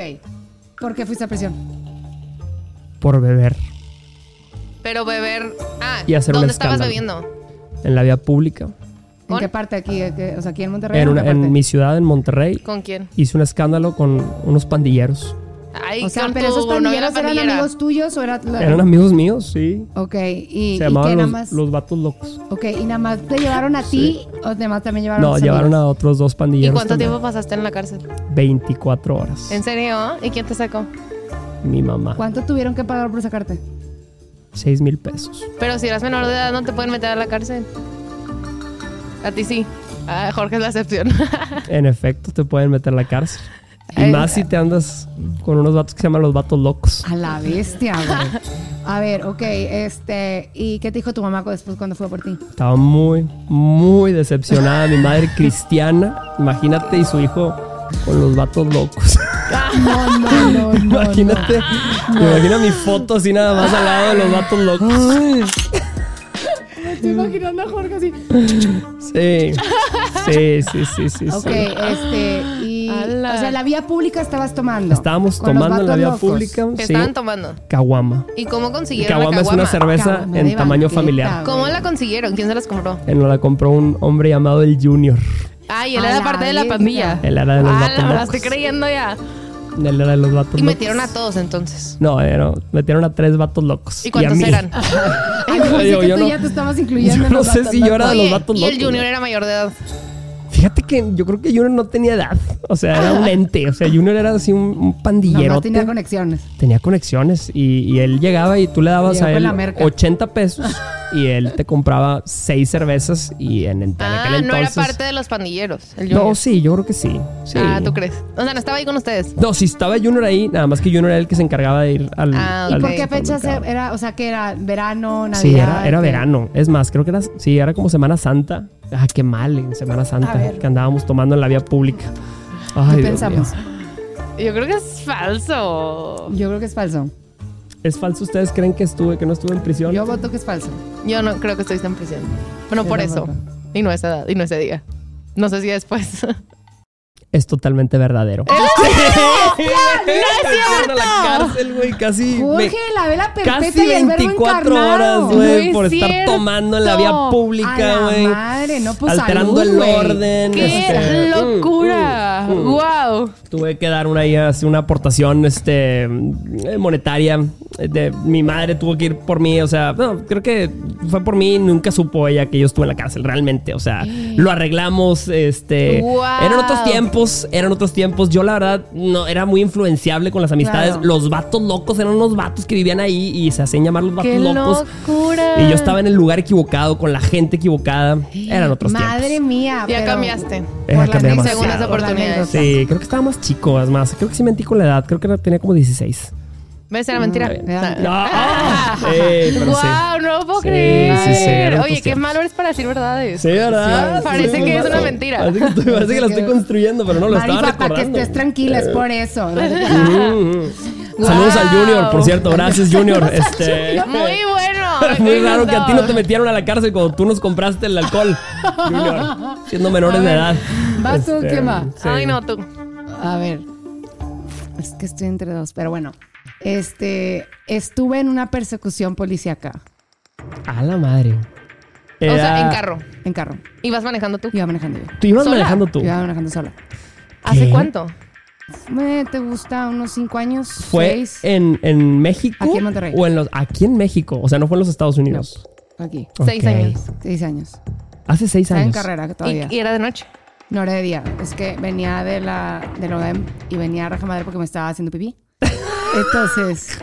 ¿Por qué fuiste a prisión? Por beber Pero beber. Ah, Y hacer un ¿dónde estabas bebiendo? en la vía pública. ¿En qué parte aquí? ¿En qué- O sea, aquí en Monterrey. En mi ciudad, en Monterrey, ¿Con quién? hice un escándalo con unos pandilleros. Ay, O sea, pero esos pandilleros eran amigos tuyos o era la- Eran amigos míos, sí. Ok, y, y Se llamaban nada los, más. los vatos locos. Ok, y nada más te llevaron a ti o además también llevaron No, tus llevaron a otros dos ¿Y pandilleros. cuánto también. tiempo pasaste en la cárcel? 24 horas. ¿En serio? ¿Y quién te sacó? Mi mamá. ¿Cuánto tuvieron que pagar por sacarte? 6 mil pesos. Pero si eras menor de edad, no te pueden meter a la cárcel. A ti sí. Jorge es la excepción. En efecto, te pueden meter a la cárcel. Y Eh, más si te andas con unos vatos que se llaman los vatos locos. A la bestia, güey. A ver, ok, este. ¿Y qué te dijo tu mamá después cuando fue por ti? Estaba muy, muy decepcionada. Mi madre cristiana, imagínate, y su hijo con los vatos locos. No, no, no, no. Imagínate, me imagino mi foto así nada más al lado de los vatos locos. Me estoy imaginando a Jorge así. Sí, sí, sí, sí, sí. Ok, sí. este, y. Ala. O sea, la vía pública estabas tomando. Estábamos con los tomando en la vatos vía locos. pública. ¿Qué Sí, estaban tomando? caguama. ¿Y cómo consiguieron Caguama la es caguama? una cerveza Caguama en tamaño banqueta, familiar. ¿Cómo la consiguieron? ¿Quién se las compró? Él nos la compró un hombre llamado el Junior. Ay, él A era la parte de la pandilla. Él era de los Ah, la locos. estoy creyendo ya. Él era de los vatos Y locos. metieron a todos entonces. No, eh, no, metieron a tres vatos locos. ¿Y cuántos a mí. eran? Ay, Digo, que yo tú no- ya te estabas incluyendo yo en no los sé vatos si yo era de locos. los vatos y el locos, Junior era mayor de edad. Fíjate que yo creo que Junior no tenía edad. O sea, era un ente. O sea, Junior era así un, un pandillero. No, no tenía conexiones. Tenía conexiones y, y él llegaba y tú le dabas Llegó a él la merca. 80 pesos y él te compraba seis cervezas y en, en Ah, aquel no era entonces... parte de los pandilleros. El. No, sí, yo creo que sí. sí. Ah, ¿tú crees? O sea, no estaba ahí con ustedes. No, si estaba Junior ahí, nada más que Junior era el que se encargaba de ir al. Ah, ¿Y al por qué fechas era? O sea, que era verano, Navidad. Sí, era, era verano. Es más, creo que era, sí, era como Semana Santa. Ah, qué mal en Semana Santa que andábamos tomando en la vía pública. Ay, ¿Qué Dios pensamos? mío. Yo creo que es falso. Yo creo que es falso. ¿Es falso? ¿Ustedes creen que estuve, que no estuve en prisión? Yo voto que es falso. Yo no creo que estuviste en prisión. Bueno, por eso. tampoco. Y no esa edad, y no ese día. No sé si después. Es totalmente verdadero. ¡No es cierto! la cárcel, güey, casi. me- Jorge, la vela perfecta Casi y el verbo 24 encarnado. horas, No güey, es por estar cierto. tomando en la vía A pública, la güey. madre, no, pues Alterando salud, el güey. orden. ¡Qué este, mm, locura! Mm, mm. ¡Wow! Tuve que dar una, una aportación este, eh, monetaria. De, mi madre tuvo que ir por mí. O sea, no, creo que fue por mí. Nunca supo ella que yo estuve en la cárcel, realmente. O sea, lo arreglamos. Este, Wow. Eran otros tiempos. Eran otros tiempos. Yo, la verdad, no era muy influenciable con las amistades. Claro. Los vatos locos eran unos vatos que vivían ahí y se hacían llamar los vatos ¡Qué locos. locura! Y yo estaba en el lugar equivocado, con la gente equivocada. Eran otros Madre tiempos. mía. Ya pero- cambiaste. Eh, por la cambié anécdota, Segundas por la oportunidades. Anécdota. Sí, creo que estaba más chico, es más. Creo que sí mentí con la edad. Creo que tenía como 16. ¿Ves? Era mentira. Era- No, ah, ey, pero sí. ¡Wow! No lo puedo Sí, creer. sí, sí, eran Oye, qué tiempos. malo eres para decir verdades. Sí, ¿verdad? Sí, Parece Sí, que es una mentira. Parece que, estoy- parece que la estoy construyendo, pero no lo estaba Marifa, para que recordando. estés tranquila, es por eso. Mm. Saludos al Junior, por cierto. Gracias, Junior. Este, Muy bueno. Es muy raro que a ti no te metieron a la cárcel cuando tú nos compraste el alcohol, Junior. Siendo menores de edad. ¿vas tú o quién va? sí. Ay, no, tú. A ver. Es que estoy entre dos, pero bueno. Este, estuve en una persecución policíaca A la madre. O sea, en carro. en carro. ¿Ibas manejando tú? Iba manejando yo. Tú ibas ¿Sola? manejando tú. Iba manejando sola. ¿Hace ¿Qué? cuánto? Eh, ¿Te gusta unos cinco años? ¿Fue seis? en, en México? Aquí en Monterrey. O en los, aquí en México. O sea, no fue en los Estados Unidos. Aquí. Seis años. Seis años. Hace seis Estaba en años. carrera todavía. Y, y era de noche. No era de día. Es que venía de la, del OEM y venía a raja madre porque me estaba haciendo pipí. Entonces,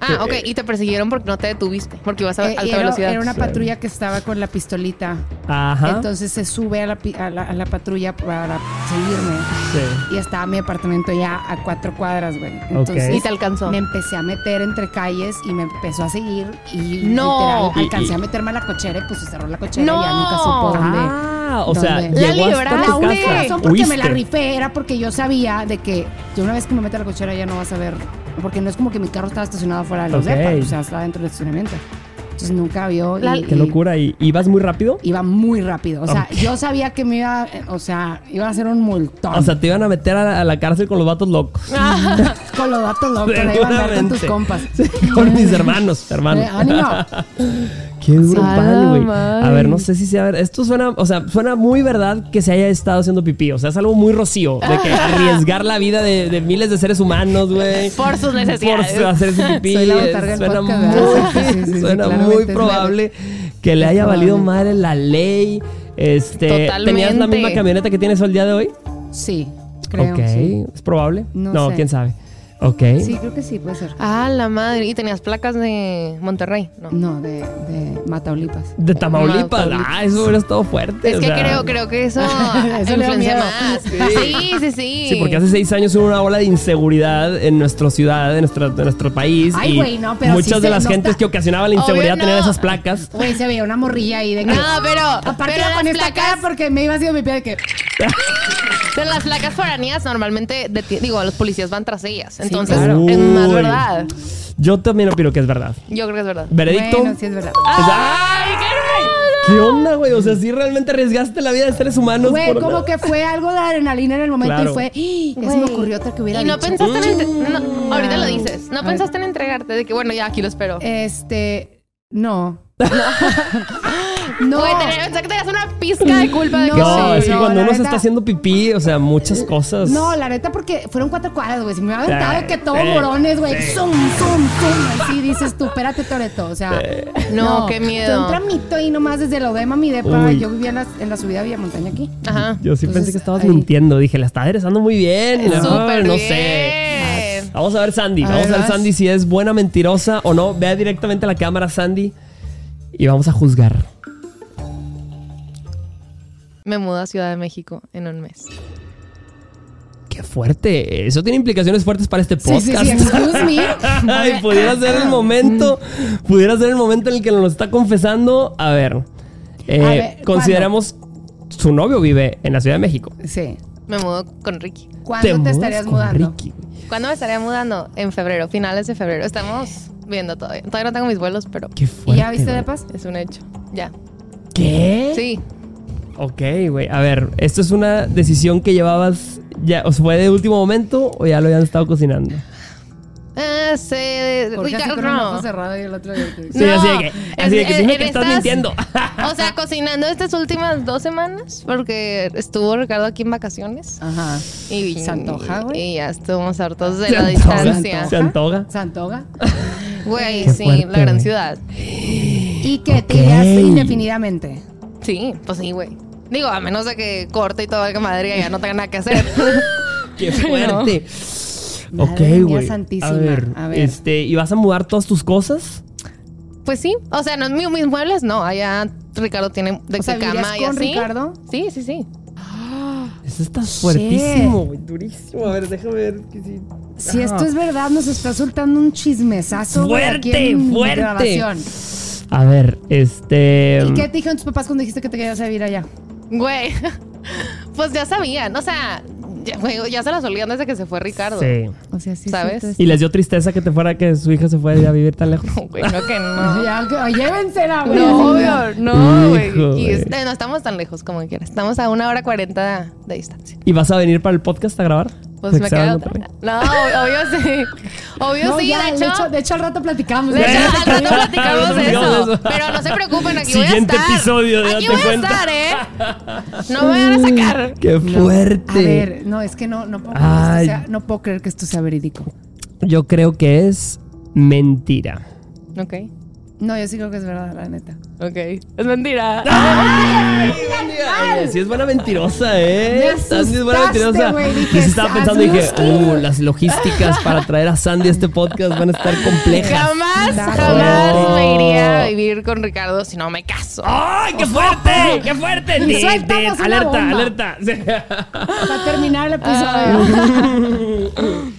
Ah, ok. Y te persiguieron porque no te detuviste. Porque ibas a eh, alta era, velocidad. era una patrulla que estaba con la pistolita. Ajá. Entonces se sube a la, pi- a la, a la patrulla para seguirme. sí. Y estaba mi apartamento ya a cuatro cuadras, güey. Entonces Y te alcanzó. me empecé a meter entre calles y me empezó a seguir. Y No. literal, alcancé y- a meterme a la cochera y pues se cerró la cochera No. y ya nunca supo dónde. Ah, o sea, La libraste. La razón por que me la rifé era porque yo sabía de que yo una vez que me meta a la cochera ya no vas a ver, porque no es como que mi carro estaba estacionado fuera de los Ok. depas, o sea, estaba dentro del estacionamiento. Entonces nunca vio y, Qué y locura. ¿Y ibas muy rápido? iba muy rápido. O sea, Ok. yo sabía que me iba, eh, o sea, iba a ser un multón. O sea, te iban a meter a la, a la cárcel con los vatos locos. con los datos locos, le iba a con tus compas. Sí, con mis hermanos, hermanos. Eh, ánimo. Qué la güey. A ver, no sé si sea. ver, Esto suena, o sea, suena muy verdad que se haya estado haciendo pipí. O sea, es algo muy rocío. De que arriesgar la vida de, de miles de seres humanos, güey. Por sus Por necesidades. hacerse pipí. Soy la suena podcast, muy. Sí, sí, suena muy probable que le haya probable. valido madre la ley. Este, ¿Tenías la Totalmente. misma camioneta que tienes hoy el día de hoy? Sí, creo. ok. sí. ¿Es probable? No sé. quién sabe. Ok. Sí, creo que sí, puede ser. Ah, la madre. ¿Y tenías placas de Monterrey? No. No, de, de Mataulipas. De Tamaulipas. Ah, eso hubiera estado fuerte. Es o que sea. creo, creo que eso, Eso influencia más. Sí, sí, sí. Sí, porque hace seis años hubo una ola de inseguridad en nuestra ciudad, en nuestro, en nuestro país. Ay, y güey, no, pero muchas sí de las no gentes está- que ocasionaban la inseguridad no. tenían esas placas. Güey, se veía una morrilla ahí de que. No, pero. Aparte pero con las esta placas- cara porque me iba haciendo mi pie de que. De las placas foráneas normalmente, digo, los policías van tras ellas. Entonces, claro. es más verdad. Yo también opino que es verdad. Yo creo que es verdad. Veredicto. Bueno, sí es verdad. ¡Ay, qué! ¿Qué onda, güey? O sea, sí realmente arriesgaste la vida de seres humanos. Güey, por- como que fue algo de adrenalina en el momento Claro. y fue, ¡Ah! se me ocurrió otra que hubiera Y no dicho. pensaste en... entre- no, ahorita lo dices. No pensaste en entregarte. De que, bueno, ya aquí lo espero. Este, no. No. Güey, tenía- pensé que tenías una pizca de culpa de que No, Sí, es que no, cuando la uno se neta- está haciendo pipí, o sea, muchas cosas. No, la neta, porque fueron cuatro cuadras, güey. Si me hubiera aventado que todos sí, morones, güey. Zoom, zoom, zoom. Así dices tú, espérate, Toreto. O sea, No, qué miedo. Fue un tramito ahí nomás desde la Odema, mi depa. Uy. Yo vivía en la, en la subida Villa Montaña aquí. Ajá. Yo sí Entonces, pensé que estabas ahí. mintiendo. Dije, la está aderezando muy bien. No, Súper no bien. sé. Vamos a ver, Sandy. A Vamos ver, a ver, vas. Sandy, si es buena mentirosa o no. Vea directamente a la cámara, Sandy. Y vamos a juzgar. Me mudo a Ciudad de México en un mes. Qué fuerte. Eso tiene implicaciones fuertes para este Sí, podcast. sí, sí. Excuse me. Ay, pudiera ser el momento. Pudiera ser el momento en el que nos lo está confesando. A ver. eh, A ver, consideramos. Su novio vive en la Ciudad de México. Sí. Me mudo con Ricky. ¿Cuándo te, mudas estarías con mudando? Ricky. ¿Cuándo me estaría mudando? En febrero, finales de febrero. Estamos viendo todavía. Todavía no tengo mis vuelos, pero Qué ¿Y fuerte. ya viste de paz? es un hecho. Ya. ¿Qué? Sí. Ok, güey. A ver, ¿esto es una decisión que llevabas ya, o sea, fue de último momento o ya lo habían estado cocinando? Ah, se... Porque así Ricardo, con un no. ojo cerrado y el otro... Sí, así de que, así de que en- dime en que estás estas- mintiendo. O sea, cocinando estas últimas dos semanas porque estuvo Ricardo aquí en vacaciones. Ajá. Y, ¿Se antoja, güey? Y ya estuvimos hartos de Se la antoja. distancia. Se antoja. ¿Santoga? Güey, Qué sí, fuerte, la gran güey. ciudad. ¿Y que Ok. te irías indefinidamente? Sí, pues sí, güey. Digo, a menos de que corte y todo el que madre y ya no tenga nada que hacer. Qué fuerte. Madre ok, güey. A ver, A ver. este, ¿y vas a mudar todas tus cosas? Pues sí, o sea, no, mi- mis muebles no. Allá Ricardo tiene de O sea, que ¿vivirías cama y con así. Ricardo? Sí, sí, sí. Eso está fuertísimo, güey, durísimo. A ver, déjame ver. que sí. Si Ah. esto es verdad, nos está soltando un chismesazo. aquí Fuerte, en fuerte. grabación. A ver, este. ¿Y qué te dijeron tus papás cuando dijiste que te querías a vivir allá? Güey, pues ya sabían. O sea, ya, güey, ya se las olían desde que se fue Ricardo. Sí. O sea, sí. ¿Sabes? sí, ¿Y les dio tristeza que te fuera que su hija se fuera a vivir tan lejos? No, güey, no que no. Ya, que- llévensela, güey. No, obvio, no, güey. Hijo, Y güey. es- eh, no estamos tan lejos como quieras. Estamos a una hora cuarenta de distancia. ¿Y vas a venir para el podcast a grabar? Pues De me queda otra. No, obvio sí. Obvio No, sí, ya, de hecho. de hecho, al rato platicamos. De hecho, al rato platicamos de eso. de. Pero no se preocupen, aquí Siguiente voy a estar. episodio de Aquí Date voy Cuenta. a estar, ¿eh? No me van a sacar. ¡Qué fuerte! A ver, no, es que no, no, puedo creer que Ay. esto sea, no puedo creer que esto sea verídico. Yo creo que es mentira. Ok, No, yo sí creo que es verdad, la neta. ok. Es mentira. Oye, sí es buena mentirosa, ¿eh? Me Sandy es buena mentirosa. Dije, Yo sí estaba pensando, dije, "Sasuke". uh, las logísticas para traer a Sandy a este podcast van a estar complejas. Jamás, jamás me iría a vivir con Ricardo si no me caso. ¡Ay, qué fuerte! ¡Qué fuerte! Y una alerta, alerta. Para terminar el episodio.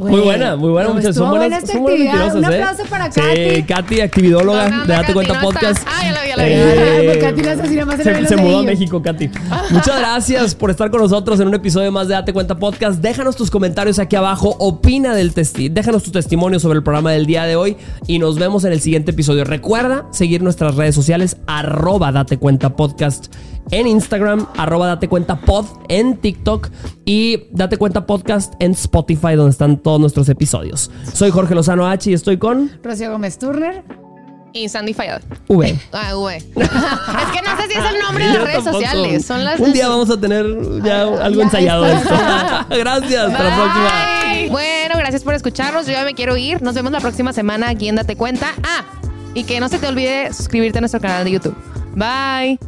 Muy buena, muy buena, No, muchachos. Son buenas, buena esta son buenas actividad. mentirosas, Un ¿eh? aplauso para Sí, Katy. Katy, actividóloga ¿Dónde de Date Cuenta Katy? Podcast. Ah, ya la vi, ya la vi. Eh, así, nada más se se, mudó a. México, Katy. Muchas gracias por estar con nosotros en un episodio más de Date Cuenta Podcast. Déjanos tus comentarios aquí abajo. Opina del testi déjanos tu testimonio sobre el programa del día de hoy y nos vemos en el siguiente episodio. Recuerda seguir nuestras redes sociales, arroba Date Cuenta Podcast en Instagram, arroba Date Cuenta Pod en TikTok y Date Cuenta Podcast en Spotify, donde están todos nuestros episodios. Soy Jorge Lozano H y estoy con Rocío Gómez Turner. Y Sandy Fayad. V. Ah, güey. es que no sé si es el nombre de las redes tampoco. sociales. Son las Un día vamos a tener ya algo ya ensayado de esto. Gracias, hasta la próxima. Bye. Bueno, gracias por escucharnos. Yo ya me quiero ir. Nos vemos la próxima semana aquí en Date Cuenta. Ah, y que no se te olvide suscribirte a nuestro canal de YouTube. Bye.